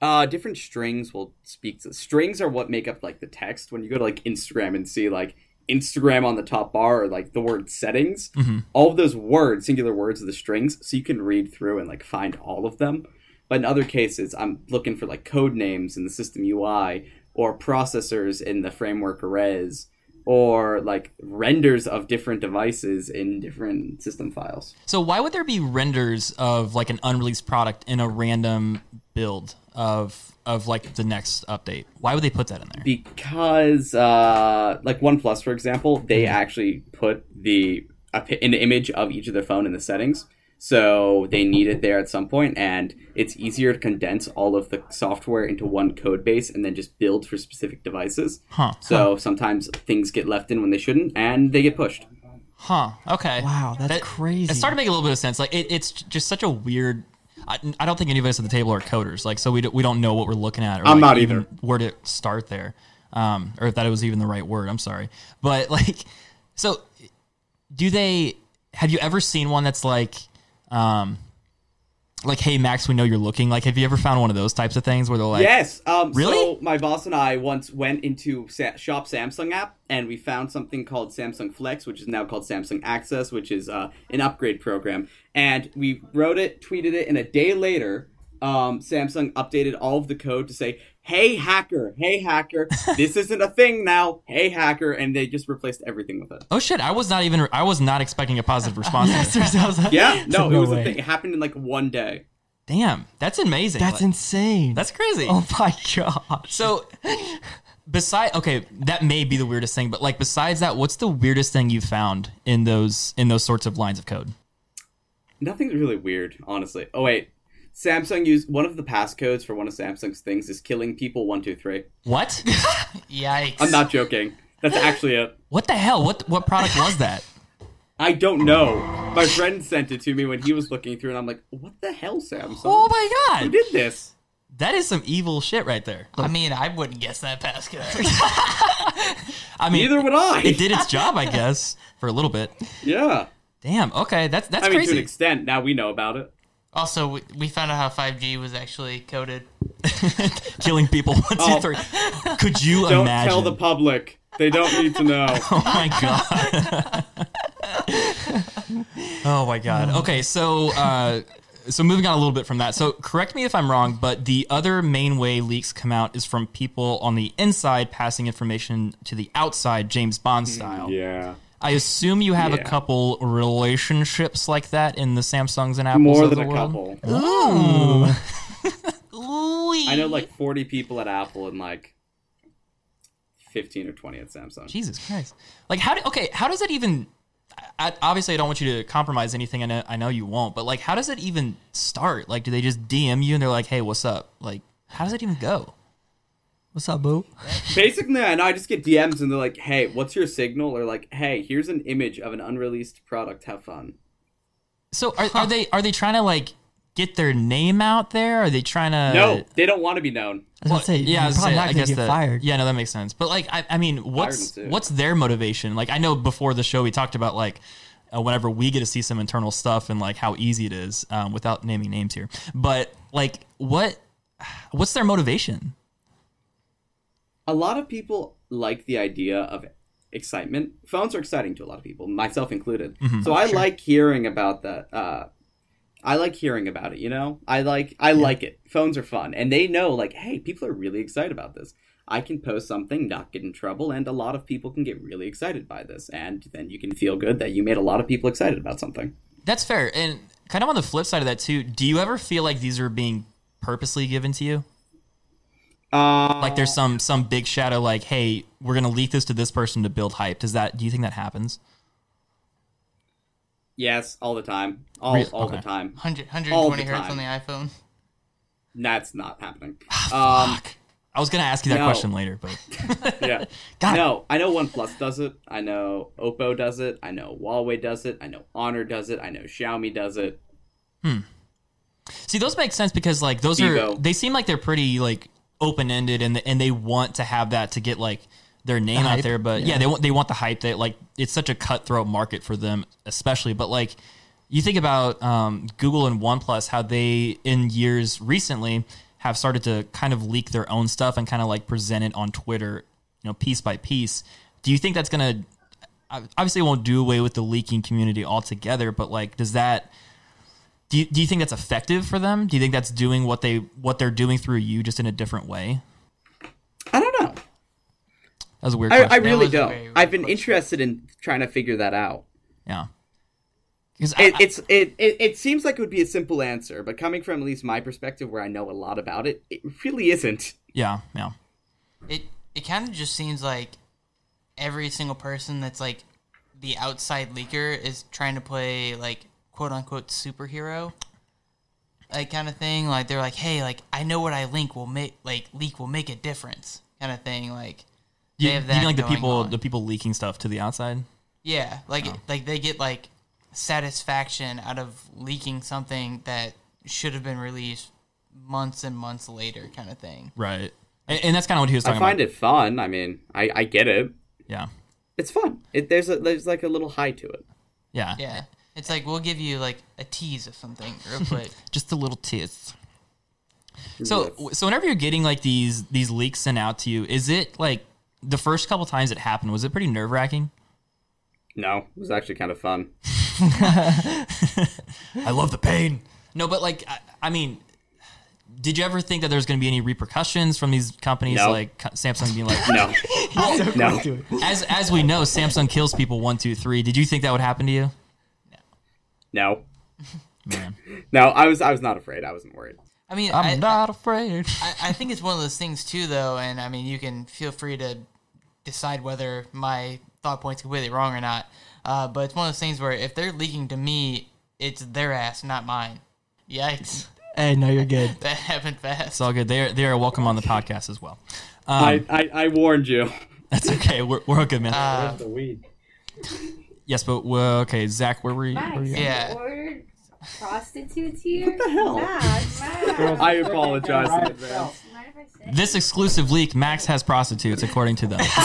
Uh, different strings will speak to strings are what make up like the text. When you go to like Instagram and see like Instagram on the top bar or like the word settings, all of those words, singular words, are the strings, so you can read through and like find all of them. But in other cases, I'm looking for like code names in the system UI or processors in the framework arrays or like renders of different devices in different system files. So why would there be renders of like an unreleased product in a random build of of like the next update? Why would they put that in there? because uh, like OnePlus, for example, they actually put the an image of each of their phone in the settings. So they need it there at some point, and it's easier to condense all of the software into one code base and then just build for specific devices. Huh. So sometimes things get left in when they shouldn't, and they get pushed. Huh. Okay. Wow, that's crazy. It started to make a little bit of sense. Like it, it's just such a weird. I, I don't think any of us at the table are coders. Like so we do, we don't know what we're looking at. Or I'm like, not even either. Where to start there, um, or if that was even the right word. I'm sorry, but [laughs] like, so do they? Have you ever seen one that's like, um, like, hey Max, we know you're looking. Like, have you ever found one of those types of things where they're like, yes. Um, Really? So my boss and I once went into Sa- Shop Samsung app, and we found something called Samsung Flex, which is now called Samsung Access, which is uh, an upgrade program. And we wrote it, tweeted it, and a day later, um, Samsung updated all of the code to say, "Hey hacker, hey hacker, [laughs] this isn't a thing now. Hey hacker," and they just replaced everything with it. oh shit, I was not even. I was not expecting a positive [laughs] response. Yes, there. there's- I was like- Yeah, no, no it was way. a thing. It happened in like one day. Damn, that's amazing. That's Like, insane. that's crazy. oh my god. So, beside okay, that may be the weirdest thing, but like besides that, what's the weirdest thing you found in those in those sorts of lines of code? Nothing's really weird, honestly. Oh wait, Samsung used one of the passcodes for one of Samsung's things is killing people one two three. What? [laughs] Yikes! I'm not joking. That's actually it. what the hell? What what product was that? I don't know. My friend sent it to me when he was looking through, and I'm like, "What the hell, Samsung? Oh my god! Who did this?" that is some evil shit right there. I mean, I wouldn't guess that passcode. [laughs] I mean, Neither would I. it did its job, I guess, for a little bit. Yeah. Damn. Okay, that's that's I mean, to an extent. Now we know about it. Also, we, we found out how 5G was actually coded. [laughs] Killing people one, two, Oh. three. Could you Don't imagine? tell the public. They don't need to know. [laughs] Oh my god. oh my god. [sighs] Okay, so uh so moving on a little bit from that. So correct me if I'm wrong, but the other main way leaks come out is from people on the inside passing information to the outside James Bond style. yeah. I assume you have a couple relationships like that in the Samsungs and Apples More of than the a world. couple. Ooh. [laughs] I know like 40 people at Apple and like 15 or 20 at Samsung. Jesus Christ! Like, how? Do, okay, how does it even? I, obviously, I don't want you to compromise anything. I know, I know you won't. But like, how does it even start? Like, do they just DM you and they're like, "Hey, what's up?" Like, how does it even go? What's up, boo? Basically, I know I just get DMs and they're like, "Hey, what's your signal?" Or like, "Hey, here's an image of an unreleased product. Have fun." So, are, are they are they trying to like get their name out there? Are they trying to? No, they don't want to be known. I was gonna say, yeah, I you're was probably saying, not I gonna guess get that, fired. Yeah, no, that makes sense. But like, I, I mean, what's what's their motivation? Like, I know before the show we talked about like uh, whenever we get to see some internal stuff and like how easy it is um, without naming names here. But like, what what's their motivation? A lot of people like the idea of excitement. Phones are exciting to a lot of people, myself included. so I like hearing about that. Uh, I like hearing about it. You know, I like I like it. Phones are fun, and they know like, hey, people are really excited about this. I can post something, not get in trouble, and a lot of people can get really excited by this, and then you can feel good that you made a lot of people excited about something. That's fair. And kind of on the flip side of that too, do you ever feel like these are being purposely given to you? Uh, Like there's some some big shadow like, hey, we're gonna leak this to this person to build hype. Does that do you think that happens? yes, all the time, all Re- all the time. 100, 120 the hertz time. on the iPhone. That's not happening. um, I was gonna ask you that No. question later, but [laughs] [laughs] Yeah. God. No, I know OnePlus does it. I know Oppo does it. I know Huawei does it. I know Honor does it. I know Xiaomi does it. Hmm See, those make sense because like those Vivo. are they seem like they're pretty like open ended and and they want to have that to get like their name out there. But yeah. yeah. they want they want the hype that like it's such a cutthroat market for them, especially. But like you think about um, Google and OnePlus, how they in years recently have started to kind of leak their own stuff and kind of like present it on Twitter, you know, piece by piece. Do you think that's gonna obviously won't do away with the leaking community altogether, but like, does that? Do you, do you think that's effective for them? Do you think that's doing what they what they're doing through you just in a different way? I don't know. That was a weird I, question. I really don't. I've been question. interested in trying to figure that out. yeah. Because It, it's it, it it seems like it would be a simple answer, but coming from at least my perspective, where I know a lot about it, it really isn't. yeah, yeah, It it kind of just seems like every single person that's like the outside leaker is trying to play like quote unquote superhero. Like kind of thing. Like they're like, hey, like I know what I link will make like leak will make a difference. Kind of thing. Like you, they have you mean like the people on. the people leaking stuff to the outside? Yeah, like Oh. like they get like satisfaction out of leaking something that should have been released months and months later, kind of thing. Right. And, and that's kind of what he was I find about. it fun. I mean, I, I get it. Yeah, It's fun. It, there's a there's like a little high to it. yeah, Yeah, it's like we'll give you like a tease of something real [laughs] quick. Just a little tease. So, so whenever you're getting like these these leaks sent out to you, is it like the first couple times it happened? Was it pretty nerve wracking? No, it was actually kind of fun. [laughs] I love the pain. No, but like, I, I mean, did you ever think that there's going to be any repercussions from these companies No. like Samsung being like, [laughs] No, no. Do it. as as we know, Samsung kills people one, two, three. Did you think that would happen to you? No, Man, [laughs] no. I was I was not afraid. I wasn't worried. I mean, I'm I, not afraid. I, I think it's one of those things too, though, and I mean, you can feel free to decide whether my thought point's completely wrong or not. Uh, but it's one of those things where if they're leaking to me, it's their ass, not mine. Yikes, Hey, no, you're good. [laughs] that happened fast. It's all good. They are they are welcome on the podcast as well. I, I I warned you. [laughs] That's okay. We're we're all good, man. Uh, the weed. Yes, but well, okay, Zach, where were you? Where were you? Yeah. yeah. ordered prostitutes here. What the hell? Max, Max. I apologize in Right. advance. Mind if I say? This exclusive leak, Max has prostitutes, according to them. [laughs]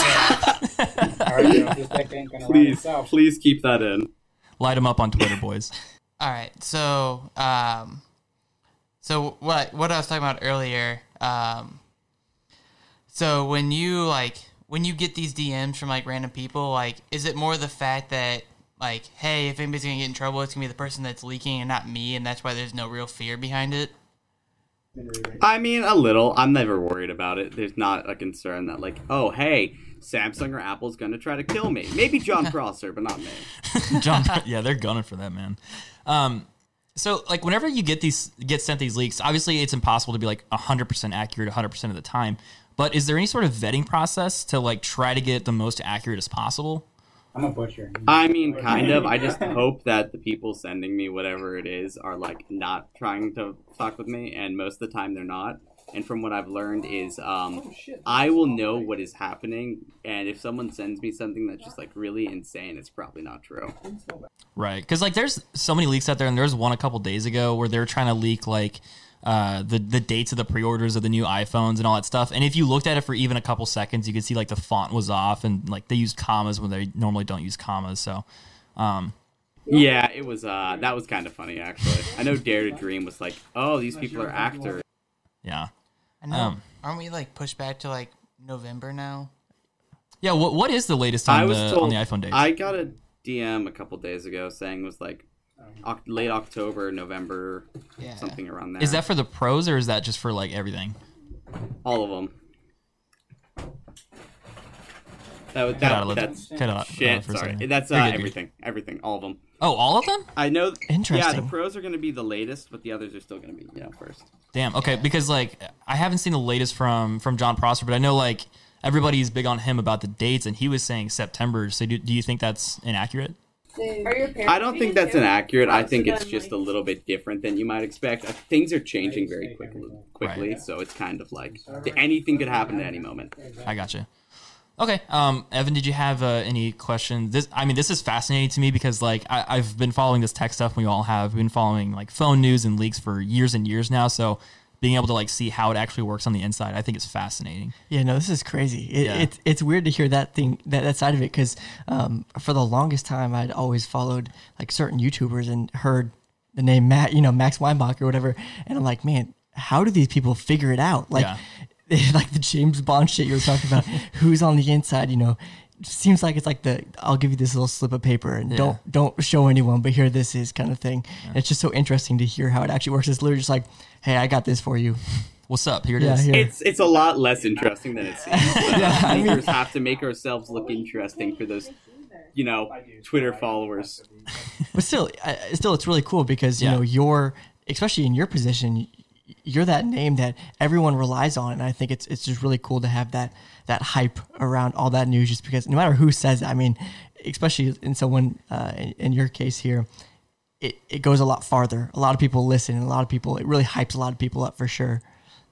[laughs] All right, you know, this deck ain't gonna run Please, please keep that in. Light them up on Twitter, boys. [laughs] All right. So, um, so what what I was talking about earlier. Um, so when you like when you get these DMs from like random people, like, is it more the fact that like, hey, if anybody's gonna get in trouble, it's gonna be the person that's leaking and not me, and that's why there's no real fear behind it. I mean, a little. I'm never worried about it. There's not a concern that like, oh hey, Samsung or Apple's gonna try to kill me. Maybe John [laughs] Prosser, but not me. [laughs] John, yeah, they're gunning for that man. Um, so like whenever you get these get sent these leaks, obviously it's impossible to be like hundred percent accurate hundred percent of the time. But is there any sort of vetting process to like try to get the most accurate as possible? I'm a butcher. I mean, kind of. I just hope that the people sending me whatever it is are like not trying to fuck with me, and most of the time they're not. And from what I've learned is, um, I will know what is happening, and if someone sends me something that's just like really insane, it's probably not true. Right, because like there's so many leaks out there, and there's one a couple days ago where they're trying to leak like uh, the the dates of the pre-orders of the new iPhones and all that stuff. And if you looked at it for even a couple seconds, you could see like the font was off, and like they used commas when they normally don't use commas. So, um, Yeah, it was. Uh, that was kind of funny actually. I know Dare to Dream was like, oh, these people are actors. yeah, I know. Um, Aren't we like pushed back to like November now? yeah. What what is the latest I on was the told on the iPhone dates? I got a DM a couple days ago saying it was like oc- late October, November, Yeah. something around there. is that for the pros or is that just for like everything? all of them? That, was- Cut that, out, that's cut out, shit. uh, for sorry, that's uh, good, dude. everything. Everything, all of them. Oh, all of them? I know. Yeah, Interesting. the pros are going to be the latest, but the others are still going to be you know first. Damn. Okay, because like I haven't seen the latest from from John Prosser, but I know like everybody's big on him about the dates, and he was saying September. So do, do you think that's inaccurate? Are your parents I don't think that's inaccurate. I think it's just a little bit different than you might expect. Uh, Things are changing very quickly, quickly. So it's kind of like anything could happen at any moment. I gotcha. Okay, um, Evan, did you have uh, any questions? This, I mean, this is fascinating to me because like I, I've been following this tech stuff. We all have We've been following like phone news and leaks for years and years now. So being able to like see how it actually works on the inside, I think is fascinating. Yeah, no, this is crazy. It, Yeah. It's it's weird to hear that thing that, that side of it because um, for the longest time I'd always followed like certain YouTubers and heard the name Matt, you know Max Weinbach or whatever, and I'm like, man, how do these people figure it out? Like, [laughs] like the James Bond shit you were talking about. [laughs] who's on the inside? You know, seems like it's like the I'll give you this little slip of paper and Yeah. don't don't show anyone, but here this is kind of thing. And it's just so interesting to hear how it actually works. It's literally just like, hey, I got this for you. What's up? Here it Yeah, is. here. It's it's a lot less interesting than it seems. But [laughs] Yeah, I mean- have to make ourselves look interesting for those, you know, Twitter followers. but still, I, still, it's really cool because you Yeah. know you're, especially in your position, you're that name that everyone relies on, and I think it's it's just really cool to have that that hype around all that news. Just because no matter who says, it, I mean, especially in someone uh, in, in your case here, it it goes a lot farther. A lot of people listen, and a lot of people it really hypes a lot of people up for sure.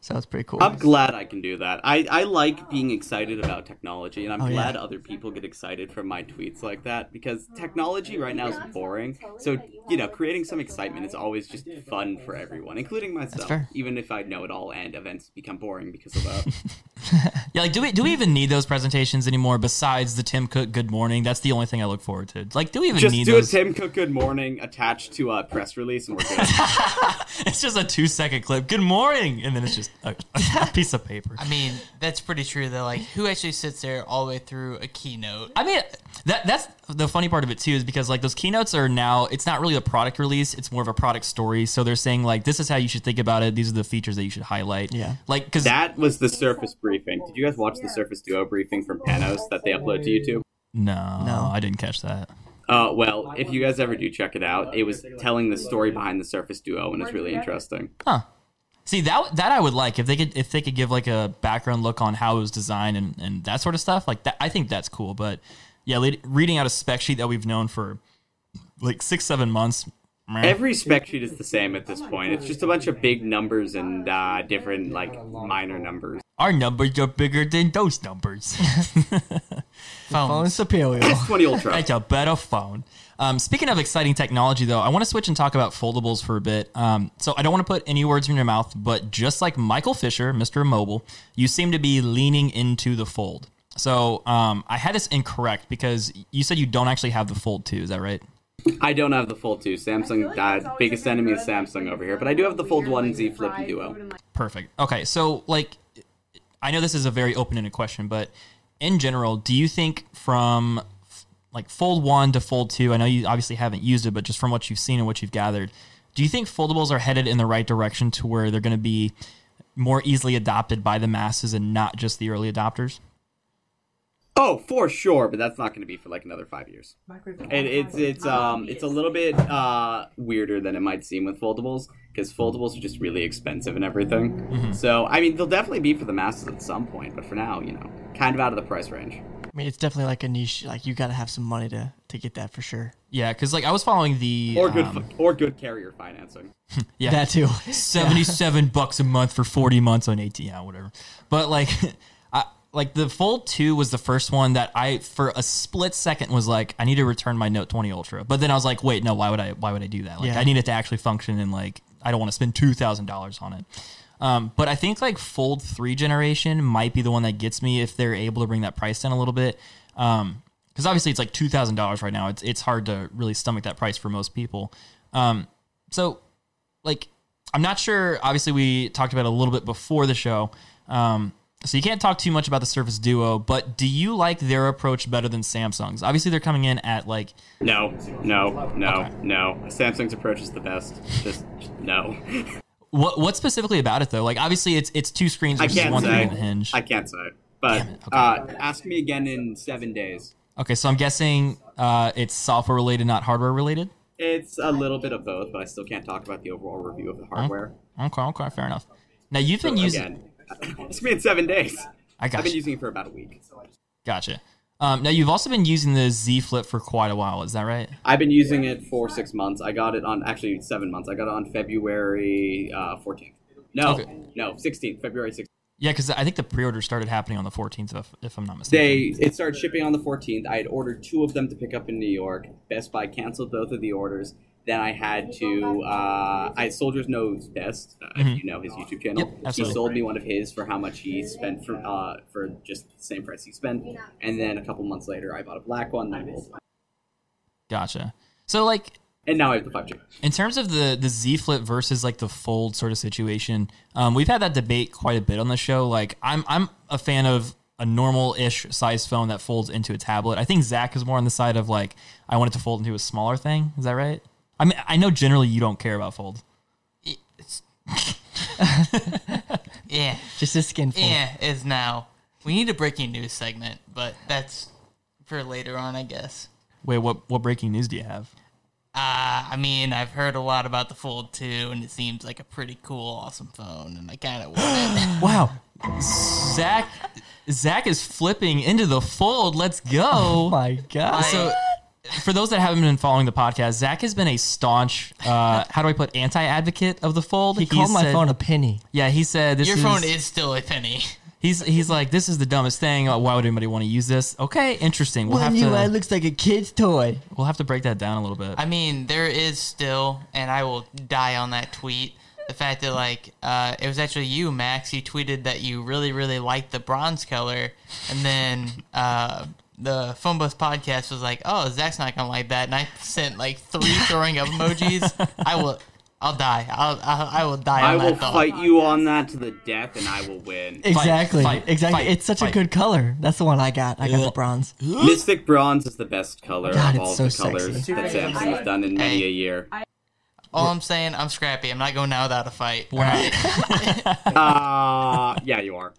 So it's pretty cool. I'm glad I can do that. I, I like being excited about technology, and I'm Oh, yeah. glad other people get excited from my tweets like that because technology right now is boring. So, you know, creating some excitement is always just fun for everyone, including myself, even if I know it all and events become boring because of [laughs] that. Yeah, like do we do we even need those presentations anymore? Besides the Tim Cook Good Morning, that's the only thing I look forward to. Like, do we even just need do those? a Tim Cook good morning attached to a press release, and we're good. [laughs] It's just a two second clip. Good morning, and then it's just a, a [laughs] piece of paper. I mean, that's pretty true though. Like, who actually sits there all the way through a keynote? I mean, that that's the funny part of it too, is because like those keynotes are now it's not really a product release; it's more of a product story. So they're saying like this is how you should think about it. These are the features that you should highlight. Yeah. like because that was the Surface briefing. Did you guys watch the Surface Duo briefing from Panos that they upload to YouTube? no, No. I didn't catch that. Uh, well, if you guys ever do check it out, it was telling the story behind the Surface Duo, and it's really interesting. Huh. See that that I would like if they could if they could give like a background look on how it was designed and, and that sort of stuff. Like that, I think that's cool. But yeah, le- reading out a spec sheet that we've known for like six seven months. Every spec sheet is the same at this point. It's just a bunch of big numbers and uh, different like minor numbers. Our numbers are bigger than those numbers. [laughs] Phone Phones. superior. S20 Ultra. That's a better phone. Um, speaking of exciting technology, though, I want to switch and talk about foldables for a bit. Um, so I don't want to put any words in your mouth, but just like Michael Fisher, Mr. Mobile, you seem to be leaning into the fold. So um, I had this incorrect because you said you don't actually have the Fold 2. Is that right? I don't have the Fold 2. Samsung, uh, biggest enemy is Samsung over here, but I do have the Fold 1 Z Flip Duo. Perfect. Okay, so like, I know this is a very open-ended question, but in general, do you think from like Fold One to Fold Two? I know you obviously haven't used it, but just from what you've seen and what you've gathered, do you think foldables are headed in the right direction to where they're going to be more easily adopted by the masses and not just the early adopters? Oh, for sure, but that's not going to be for like another five years. And it's it's um it's a little bit uh weirder than it might seem with foldables because foldables are just really expensive and everything. So I mean, they'll definitely be for the masses at some point, but for now, you know, kind of out of the price range. I mean, it's definitely like a niche. Like you got to have some money to to get that for sure. Yeah, because like I was following the Or good um, or good carrier financing. [laughs] yeah That too. [laughs] 77 bucks a month for 40 months on AT, yeah, whatever. But like, I, [laughs] like the Fold 2 was the first one that I, for a split second, was like, I need to return my Note 20 Ultra. But then I was like, wait, no, why would I, why would I do that? Like, Yeah. I need it to actually function and like, I don't want to spend $2,000 on it. Um, but I think like Fold 3 generation might be the one that gets me if they're able to bring that price down a little bit. Um, because obviously it's like two thousand dollars right now. It's it's hard to really stomach that price for most people. Um, so like I'm not sure. Obviously, we talked about it a little bit before the show, um, so you can't talk too much about the Surface Duo. But do you like their approach better than Samsung's? Obviously, they're coming in at like No, no, no, Okay. no. Samsung's approach is the best. Just, just no. what what specifically about it though? Like obviously, it's it's two screens I can't one say. screen hinge. I can't say. But okay. uh, ask me again in seven days. okay, so I'm guessing uh, it's software related, not hardware related. It's a little bit of both, but I still can't talk about the overall review of the hardware. Okay, okay, fair enough. Now you've been So, using. again, [laughs] it's been seven days. I got. I've been using it for about a week. Gotcha. Um, now you've also been using the Z Flip for quite a while. Is that right? I've been using it for six months. I got it on actually seven months. I got it on February uh, 14th. No, Okay. no, 16th, February 16th. Yeah, because I think the pre-order started happening on the 14th, if, if I'm not mistaken. They it started shipping on the 14th. I had ordered two of them to pick up in New York. Best Buy canceled both of the orders. Then I had to. Uh, I Soldiers Knows Best, uh, if you know his YouTube channel. Mm-hmm. Yep, he sold me one of his for how much he spent for uh, for just the same price he spent. And then a couple months later, I bought a black one. Then a gold one. Gotcha. So like And now I have the 5G. in terms of the the Z Flip versus like the Fold sort of situation, um, we've had that debate quite a bit on the show. Like I'm I'm a fan of a normal-ish size phone that folds into a tablet. I think Zach is more on the side of like I want it to fold into a smaller thing. Is that right? I mean, I know generally you don't care about fold. [laughs] Yeah, Just a skin fold. yeah, is now. We need a breaking news segment, but that's for later on, I guess. Wait, what what breaking news do you have? Uh, I mean, I've heard a lot about the Fold 2, and it seems like a pretty cool, awesome phone, and I kind of want it. [gasps] Wow, Zach Zach is flipping into the fold. Let's go. Oh my god. So, for those that haven't been following the podcast, Zach has been a staunch, uh, [laughs] how do I put, anti-advocate of the fold. he called my phone a penny. Yeah, he said this Your is, phone is still a penny. He's he's like this is the dumbest thing. Uh, Why would anybody want to use this? Okay, interesting. We'll Well, have you to it looks like a kid's toy. we'll have to break that down a little bit. I mean, there is still, and I will die on that tweet. The fact that like uh, it was actually you, Max. You tweeted that you really, really liked the bronze color, and then uh, the Phone Bus podcast was like, "Oh, Zach's not gonna like that," and I sent like three [laughs] throwing up emojis. I will, I'll die. I'll, I'll I will die. I on will that thought. fight you on that to the death, and I will win. Exactly. fight, exactly. fight, it's such fight. a good color. That's the one I got. I got Yeah. the bronze. Mystic Bronze is the best color God, of all so the colors sexy. that Samsung has done in many Hey. a year. All I'm saying, I'm scrappy. I'm not going down without a fight. We're not- [laughs] Uh, yeah, you are.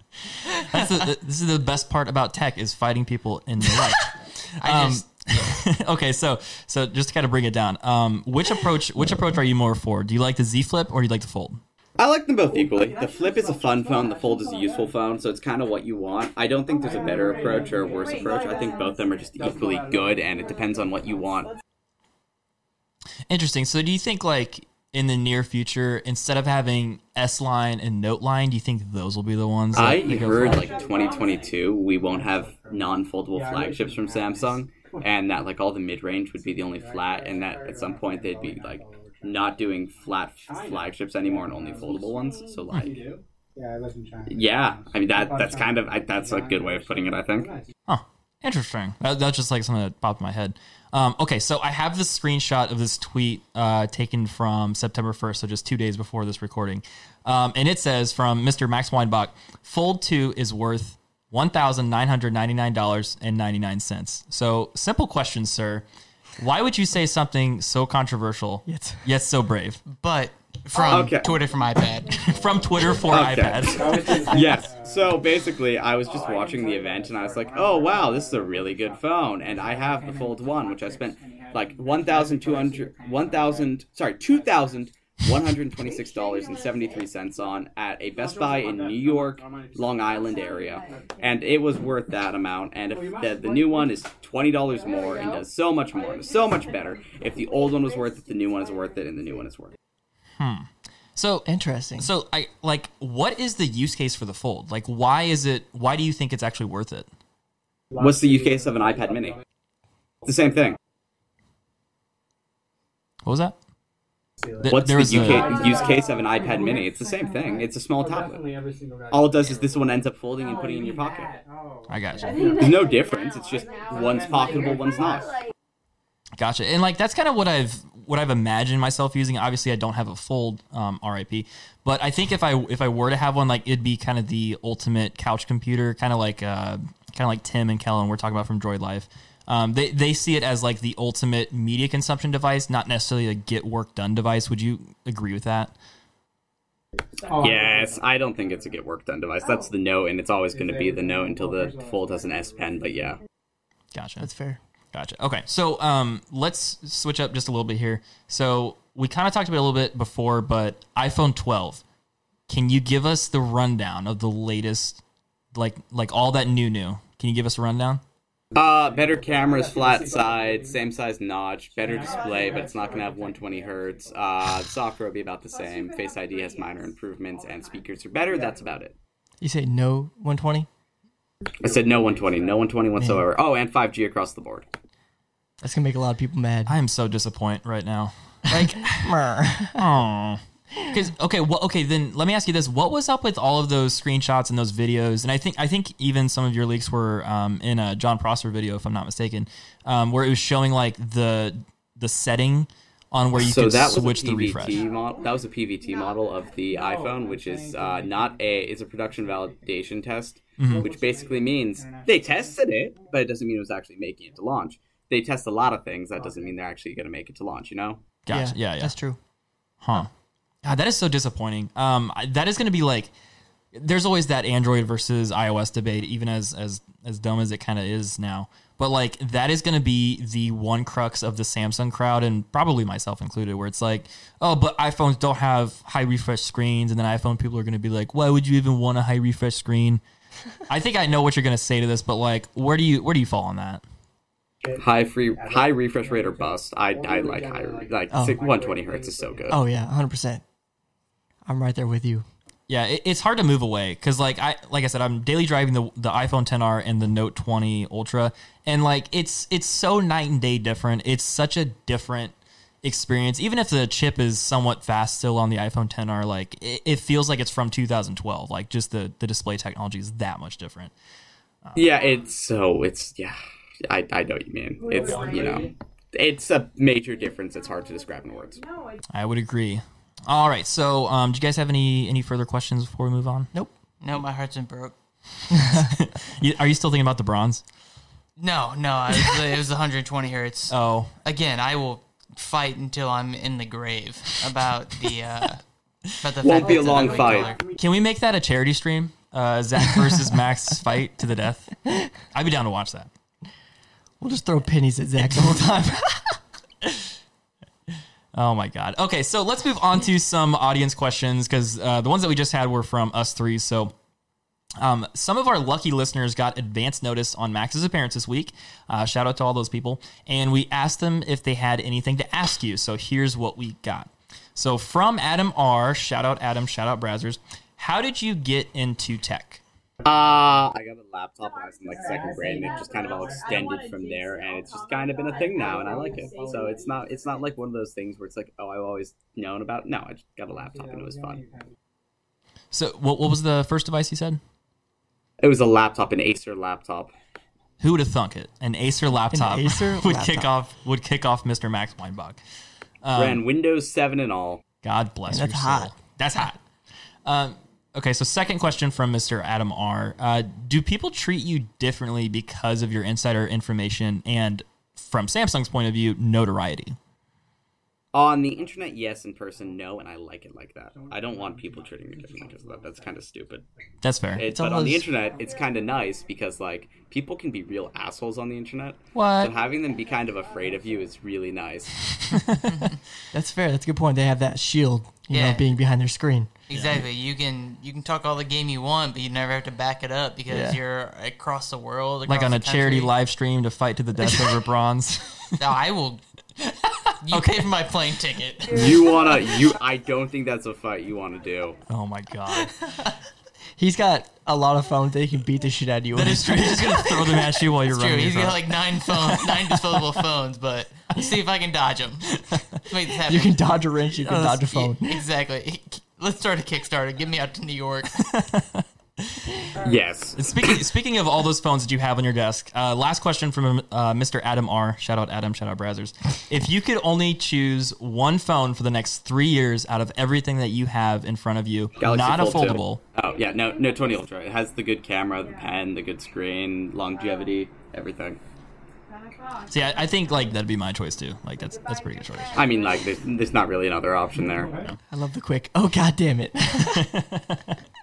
That's the, this is the best part about tech is fighting people in real life. [laughs] I Um, just [laughs] okay, so so just to kind of bring it down, um, which approach which approach are you more for? Do you like the Z Flip or do you like the Fold? I like them both equally. The Flip is a fun phone. The Fold is a useful phone, so it's kind of what you want. I don't think there's a better approach or a worse approach. I think both of them are just equally good, and it depends on what you want. Interesting. So do you think like in the near future, instead of having S line and Note line, do you think those will be the ones? that I heard for? like 2022 we won't have non-foldable flagships from Samsung, and that like all the mid-range would be the only flat, and that at some point they'd be like not doing flat flagships anymore and only foldable ones. So like, Yeah, I live in China. yeah, I mean that that's kind of I, that's a good way of putting it. I think. Huh. Interesting. That, that's just like something that popped in my head. Um, okay, so I have this screenshot of this tweet uh, taken from September 1st, so just two days before this recording. Um, and it says from Mr. Max Weinbach Fold 2 is worth $1,999.99. So, simple question, sir. Why would you say something so controversial Yet- yet so brave? but from Okay. Twitter from iPad. [laughs] From Twitter for Okay. iPad. yes. So basically, I was just watching the event and I was like, "Oh wow, this is a really good phone." And I have the Fold One, which I spent like one thousand two hundred, one thousand, sorry, two thousand one hundred twenty-six dollars and seventy-three cents on at a Best Buy in New York, Long Island area, and it was worth that amount. And if the, the new one is twenty dollars more and does so much more and so much better, if the old one was worth it, the new one is worth it, and the new one is worth it. Hmm. So, Interesting. So I like what is the use case for the fold? Like why is it why do you think it's actually worth it? What's the use case of an iPad Mini? It's the same thing. What was that? Th- What's the was use a- case, use case of an iPad Mini? It's the same thing. It's a small tablet. All it does is this one ends up folding and putting in your pocket. I got you. There's no difference. It's just one's pocketable, one's not. Gotcha. And like that's kind of what I've what I've imagined myself using. Obviously, I don't have a fold, um, RIP. But I think if I if I were to have one, like it'd be kind of the ultimate couch computer, kind of like uh, kind of like Tim and Kellen we're talking about from Droid Life. Um, they they see it as like the ultimate media consumption device, not necessarily a get work done device. Would you agree with that? Yes, I don't think it's a get work done device. That's the Note, and it's always going to be the Note until the Fold has an S Pen. But yeah, Gotcha. That's fair. Gotcha. Okay, so um, let's switch up just a little bit here. So we kind of talked about it a little bit before, but iPhone 12. Can you give us the rundown of the latest, like like all that new new? Can you give us a rundown? Uh, better cameras, flat side, same size notch, better display, but it's not going to have 120 hertz. Uh, software will be about the same. Face ID has minor improvements, and speakers are better. That's about it. You say no 120? I said no 120, no 120 whatsoever. Oh, and 5G across the board. That's gonna make a lot of people mad. I am so disappointed right now. Like. [laughs] Oh. Because okay, well, okay, then let me ask you this: What was up with all of those screenshots and those videos? And I think I think even some of your leaks were um, in a John Prosser video, if I'm not mistaken, um, where it was showing like the the setting on where you so could that switch the PVT refresh. model. That was a PVT model of the iPhone, which is uh, not a is a production validation test, Mm-hmm. which basically means they tested it, but it doesn't mean it was actually making it to launch. They test a lot of things. That doesn't mean they're actually going to make it to launch. You know. Gotcha. Yeah, yeah. That's true. Huh. God, that is so disappointing. Um, that is going to be like, there's always that Android versus iOS debate, even as as as dumb as it kind of is now. But like, that is going to be the one crux of the Samsung crowd, and probably myself included, where it's like, oh, but iPhones don't have high refresh screens, and then iPhone people are going to be like, why would you even want a high refresh screen? [laughs] I think I know what you're going to say to this, but like, where do you where do you fall on that? High free, high refresh rate or bust. I, I like high, like Oh. 120 hertz is so good. Oh yeah, 100. percent I'm right there with you. Yeah, it, it's hard to move away because, like I like I said, I'm daily driving the the iPhone 10R and the Note 20 Ultra, and like it's it's so night and day different. It's such a different experience. Even if the chip is somewhat fast still on the iPhone 10R, like it, it feels like it's from 2012. Like just the the display technology is that much different. Yeah, it's so it's yeah. I I know what you mean. It's you know, it's a major difference. It's hard to describe in words. I would agree. All right, so um, do you guys have any any further questions before we move on? Nope. No, my heart's been broke. [laughs] Are you still thinking about the bronze? No, no, I was, it was 120 hertz. [laughs] Oh, Again, I will fight until I'm in the grave about the uh, about the Won't fact be a long fight. color. Can we make that a charity stream? Uh, Zach versus Max fight to the death. I'd be down to watch that. We'll just throw pennies at Zach the whole time. [laughs] Oh my god. Okay, so let's move on to some audience questions because uh, the ones that we just had were from us three. So. Um, some of our lucky listeners got advance notice on Max's appearance this week. Uh, shout out to all those people. And we asked them if they had anything to ask you. So here's what we got. So from Adam R, shout out Adam, shout out Brazzers. How did you get into tech? Uh, I got a laptop when I was in like second grade, and it just kind of all extended from there, and it's just kind of been a thing now, and I like it. So it's not it's not like one of those things where it's like, oh, I've always known about. No, I just got a laptop and it was fun. So what, what was the first device you said? It was a laptop, an Acer laptop. Who would have thunk it? An Acer laptop Acer [laughs] would kick off would kick off Mr. Max Weinbach. Ran Windows 7 and all. God bless Man, your soul. hot. That's hot. Um, okay, so second question from Mr. Adam R. Uh, do people treat you differently because of your insider information and, from Samsung's point of view, notoriety? On the internet, yes. In person, no. And I like it like that. I don't want people treating me differently because of that. That's kind of stupid. That's fair. It, but on the internet, it's kind of nice because like people can be real assholes on the internet. What? So having them be kind of afraid of you is really nice. [laughs] [laughs] That's fair. That's a good point. They have that shield, you Yeah. know, being behind their screen. Exactly. You can you can talk all the game you want, but you never have to back it up because Yeah. you're across the world. like on a the charity live stream to fight to the death over [laughs] bronze. No, I will. [laughs] You pay for my plane ticket. [laughs] You wanna you? I don't think that's a fight you want to do. oh my god. He's got a lot of phones that he can beat the shit out of you. That with. is true. He's just gonna throw them at you while you're True, running. he's your got like nine phones, nine disposable phones, but let's see if I can dodge them. Make this happen. You can dodge a wrench. You can dodge a phone. Exactly. Let's start a Kickstarter. Get me out to New York. [laughs] Yes. Speaking speaking of all those phones that you have on your desk, uh, last question from uh, Mr. Adam R. Shout out Adam. Shout out Brazzers. If you could only choose one phone for the next three years out of everything that you have in front of you, Galaxy not a Fold 2. foldable, Oh yeah, no, no 20 Ultra. It has the good camera, the pen, the good screen, longevity, everything. See, I, I think like that'd be my choice too. Like that's that's a pretty good choice. I mean, like, there's, there's not really another option there. I love the quick. Oh god damn it! [laughs]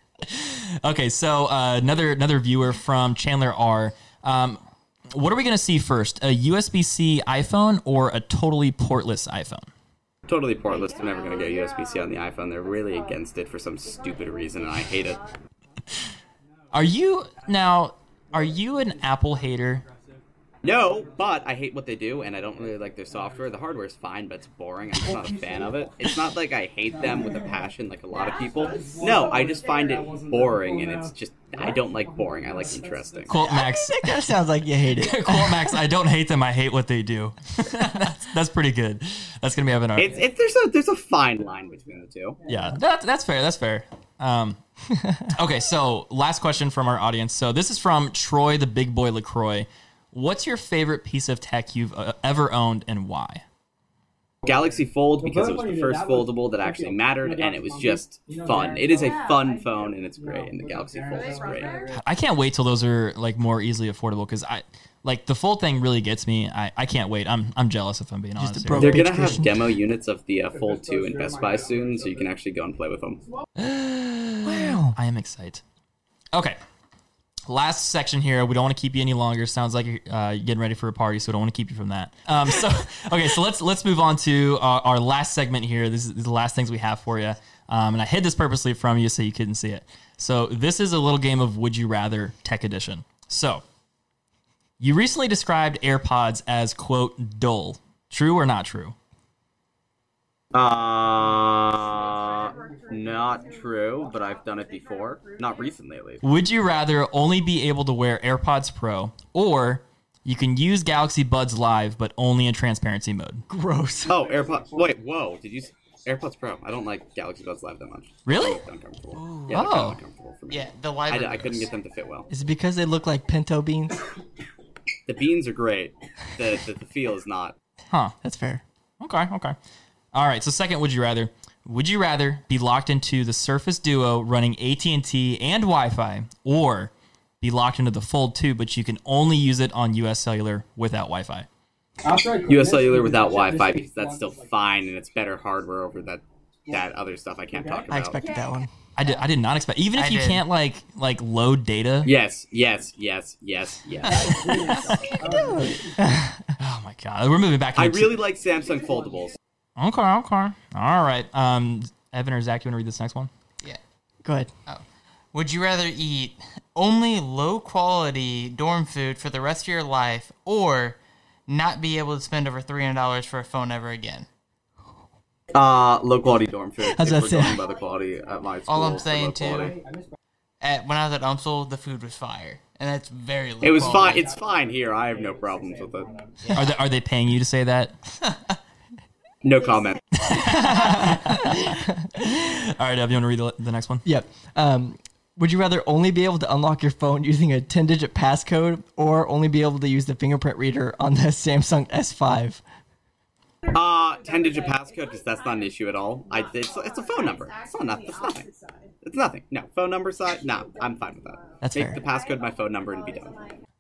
Okay, so uh, another another viewer from Chandler R. Um, what are we gonna see first? A USB C iPhone or a totally portless iPhone? Totally portless. They're never gonna get USB-C on the iPhone. They're really against it for some stupid reason, and I hate it. Are you now? Are you an Apple hater? No, but I hate what they do, and I don't really like their software. The hardware is fine, but it's boring. I'm just not a fan of it. It's not like I hate them with a passion, like a lot of people. No, I just find it boring, and it's just I don't like boring. I like interesting. Quote Max. [laughs] That kind of sounds like you hate it. [laughs] Quote Max. I don't hate them. I hate what they do. [laughs] that's, that's pretty good. That's gonna be Evan. It's it, there's a there's a fine line between the two. Yeah, that, that's fair. That's fair. Um, okay, so last question from our audience. So this is from Troy, the big boy Lacroix. What's your favorite piece of tech you've uh, ever owned, and why? Galaxy Fold because it was the first foldable that actually mattered, and it was just fun. It is a fun phone, and it's great. And the Galaxy Fold is great. I can't wait till those are like more easily affordable because I like the Fold thing really gets me. I, I can't wait. I'm I'm jealous if I'm being honest. here. They're gonna have demo units of the uh, Fold 2 in Best Buy soon, so you can actually go and play with them. [gasps] Wow. I am excited. Okay. Last section here. We don't want to keep you any longer. Sounds like you're uh, getting ready for a party, so we don't want to keep you from that. Um, so, [laughs] okay, so let's let's move on to our, our last segment here. This is the last things we have for you, um, and I hid this purposely from you so you couldn't see it. So this is a little game of Would You Rather Tech Edition. So, you recently described AirPods as quote dull. True or not true? Uh, not true, but I've done it before. Not recently, at least. Would you rather only be able to wear AirPods Pro, or you can use Galaxy Buds Live but only in transparency mode? Gross. [laughs] Oh, AirPods. Wait, whoa. Did you. s- AirPods Pro. I don't like Galaxy Buds Live that much. Really? Uncomfortable. Yeah, they're kind Oh. of uncomfortable for me. Yeah, the I, live. d- I couldn't get them to fit well. Is it because they look like pinto beans? [laughs] The beans are great. The, the, the feel is not. Huh. That's fair. Okay, okay. All right, so second, would you rather? Would you rather be locked into the Surface Duo running AT&T and Wi-Fi or be locked into the Fold 2 but you can only use it on US Cellular without Wi-Fi? US Cellular without Wi-Fi because that's still fine and it's better hardware over that that other stuff I can't talk about. I expected that one. I did, I did not expect even if I you did. can't like like load data. Yes, yes, yes, yes, yes. [laughs] [laughs] Oh my god. We're moving back I into really like Samsung foldables. Okay, okay. All right. Um Evan or Zach, you want to read this next one? Yeah. Go ahead. Would you rather eat only low quality dorm food for the rest of your life or not be able to spend over $300 for a phone ever again? Uh, low quality dorm food. How's that we're sound? by the quality at my school. All I'm saying, low too. At, when I was at UMSL, the food was fire. And that's very low It was fine. It's fine here. I have no problems with it. Are they are they paying you to say that? [laughs] No comment. [laughs] All right, Evan, you want to read the, the next one? Yep. Um, would you rather only be able to unlock your phone using a 10 digit passcode or only be able to use the fingerprint reader on the Samsung S5? Uh, ten digit passcode because that's not an issue at all. I it's, it's a phone number. It's not nothing. It's nothing. It's nothing. No phone number side. No, I'm fine with that. That's Make fair. the passcode my phone number and be done.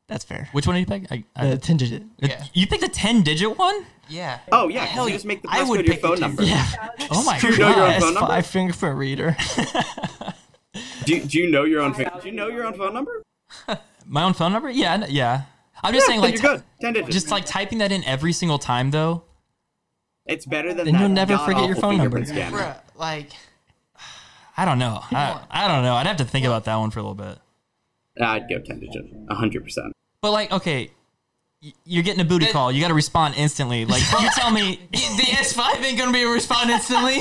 That's fair. Which one did you pick? I, I, The 10 digit. Yeah. You picked the 10 digit one? Yeah. Oh yeah, Hell you just make the I would passcode your pick phone 10 number. Yeah. [laughs] Oh my Do you know your own phone S5 number? fingerprint reader. [laughs] Do, do you know your own? Do you know your own phone number? [laughs] My own phone number? Yeah, n- yeah. I'm just Yeah, saying, then like, you're good. Ten digits. just like typing that in every single time, though. it's better than Then that you'll never forget your phone number. fingerprint scanner. Bruh, like, [sighs] I don't know. I, I don't know. I'd have to think about that one for a little bit. I'd go ten digit, hundred percent. But like, okay, you're getting a booty call. You got to respond instantly. Like, you tell me. [laughs] the S5 ain't gonna be a to respond instantly.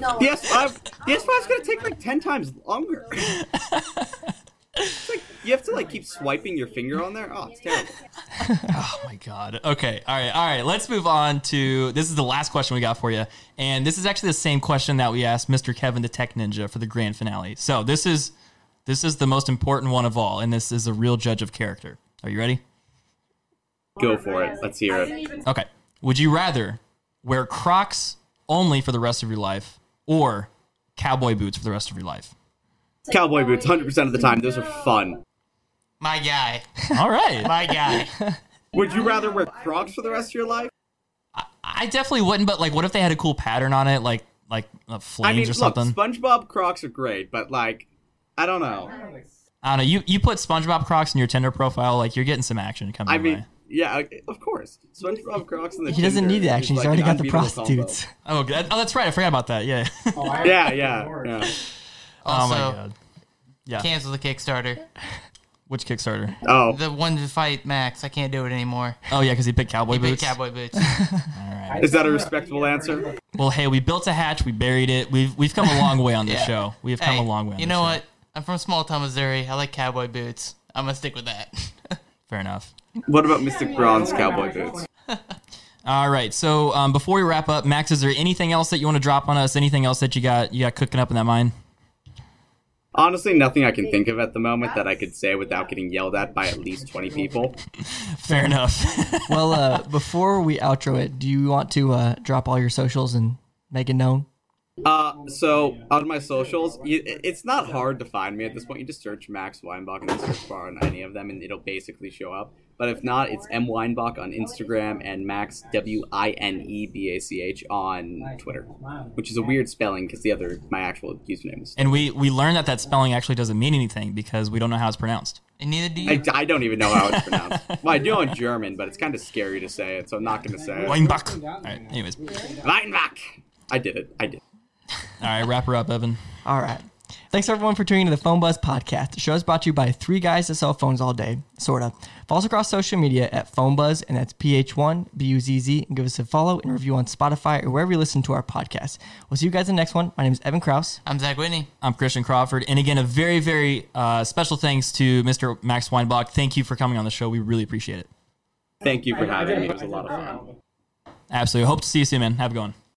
No. The S5, the S5 is gonna take like ten times longer. it's like you have to like keep swiping your finger on there. Oh, it's terrible. [laughs] Oh my god. Okay. All right. All right. Let's move on to this is the last question we got for you, and this is actually the same question that we asked Mr. Kevin the Tech Ninja for the grand finale. So this is this is the most important one of all, and this is a real judge of character. Are you ready? Go for it. Let's hear it. Okay. Would you rather wear Crocs only for the rest of your life, or cowboy boots for the rest of your life? Cowboy boots, hundred percent of the time. Those are fun. My guy. All right. [laughs] My guy. [laughs] Would you rather wear Crocs for the rest of your life? I definitely wouldn't, but like, what if they had a cool pattern on it, like like uh, flames I mean, or look, something? SpongeBob Crocs are great, but like, I don't know. I don't know. You you put SpongeBob Crocs in your Tinder profile, like you're getting some action coming. I mean, way. yeah, of course. SpongeBob Crocs and the He doesn't need the action. He's like already got the unbeatable combo. prostitutes. Oh, that, oh, that's right. I forgot about that. Yeah. [laughs] Yeah, yeah, yeah. oh my god. Yeah. cancel the Kickstarter. Which Kickstarter? Oh, The one to fight Max. I can't do it anymore. Oh yeah, because he picked cowboy Big boots. cowboy boots. [laughs] is that a respectable answer? Well, hey, we built a hatch, we buried it. We've we've come a long way on this Yeah. show. We have come Hey, a long way. On you this know show. what? I'm from small town Missouri. I like cowboy boots. I'm gonna stick with that. [laughs] Fair enough. What about Mystic Bronze cowboy boots? [laughs] All right. So um, before we wrap up, Max, is there anything else that you want to drop on us? Anything else that you got you got cooking up in that mind? Honestly, nothing I can think of at the moment that I could say without getting yelled at by at least 20 people. [laughs] Fair enough. Well, uh, before we outro it, do you want to uh, drop all your socials and make it known? Uh, so on my socials, you, it's not hard to find me at this point. You just search Max Weinbach in the search bar on any of them, and it'll basically show up. But if not, it's M Weinbach on Instagram and Max W I N E B A C H on Twitter, which is a weird spelling because the other my actual username is. and we we learned that that spelling actually doesn't mean anything because we don't know how it's pronounced. and neither do you. I, I don't even know how it's pronounced. [laughs] Well, I do in German, but it's kind of scary to say it, so I'm not going to say it. Weinbach. All right. Anyways, Weinbach. I did it. I did. Right. Wrap her up, Evan. All right. Thanks everyone for tuning in to the Phone Buzz podcast. The show is brought to you by three guys that sell phones all day, sort of. Follow us across social media at Phone Buzz, and that's PH1 B-U-Z-Z, and give us a follow and review on Spotify or wherever you listen to our podcast. We'll see you guys in the next one. My name is Evan Kraus. I'm Zach Whitney. I'm Christian Crawford, and again, a very very uh, special thanks to Mr. Max Weinbach. Thank you for coming on the show. We really appreciate it. Thank you for having me. It was a lot of fun. Absolutely. Hope to see you soon, man. Have a good one.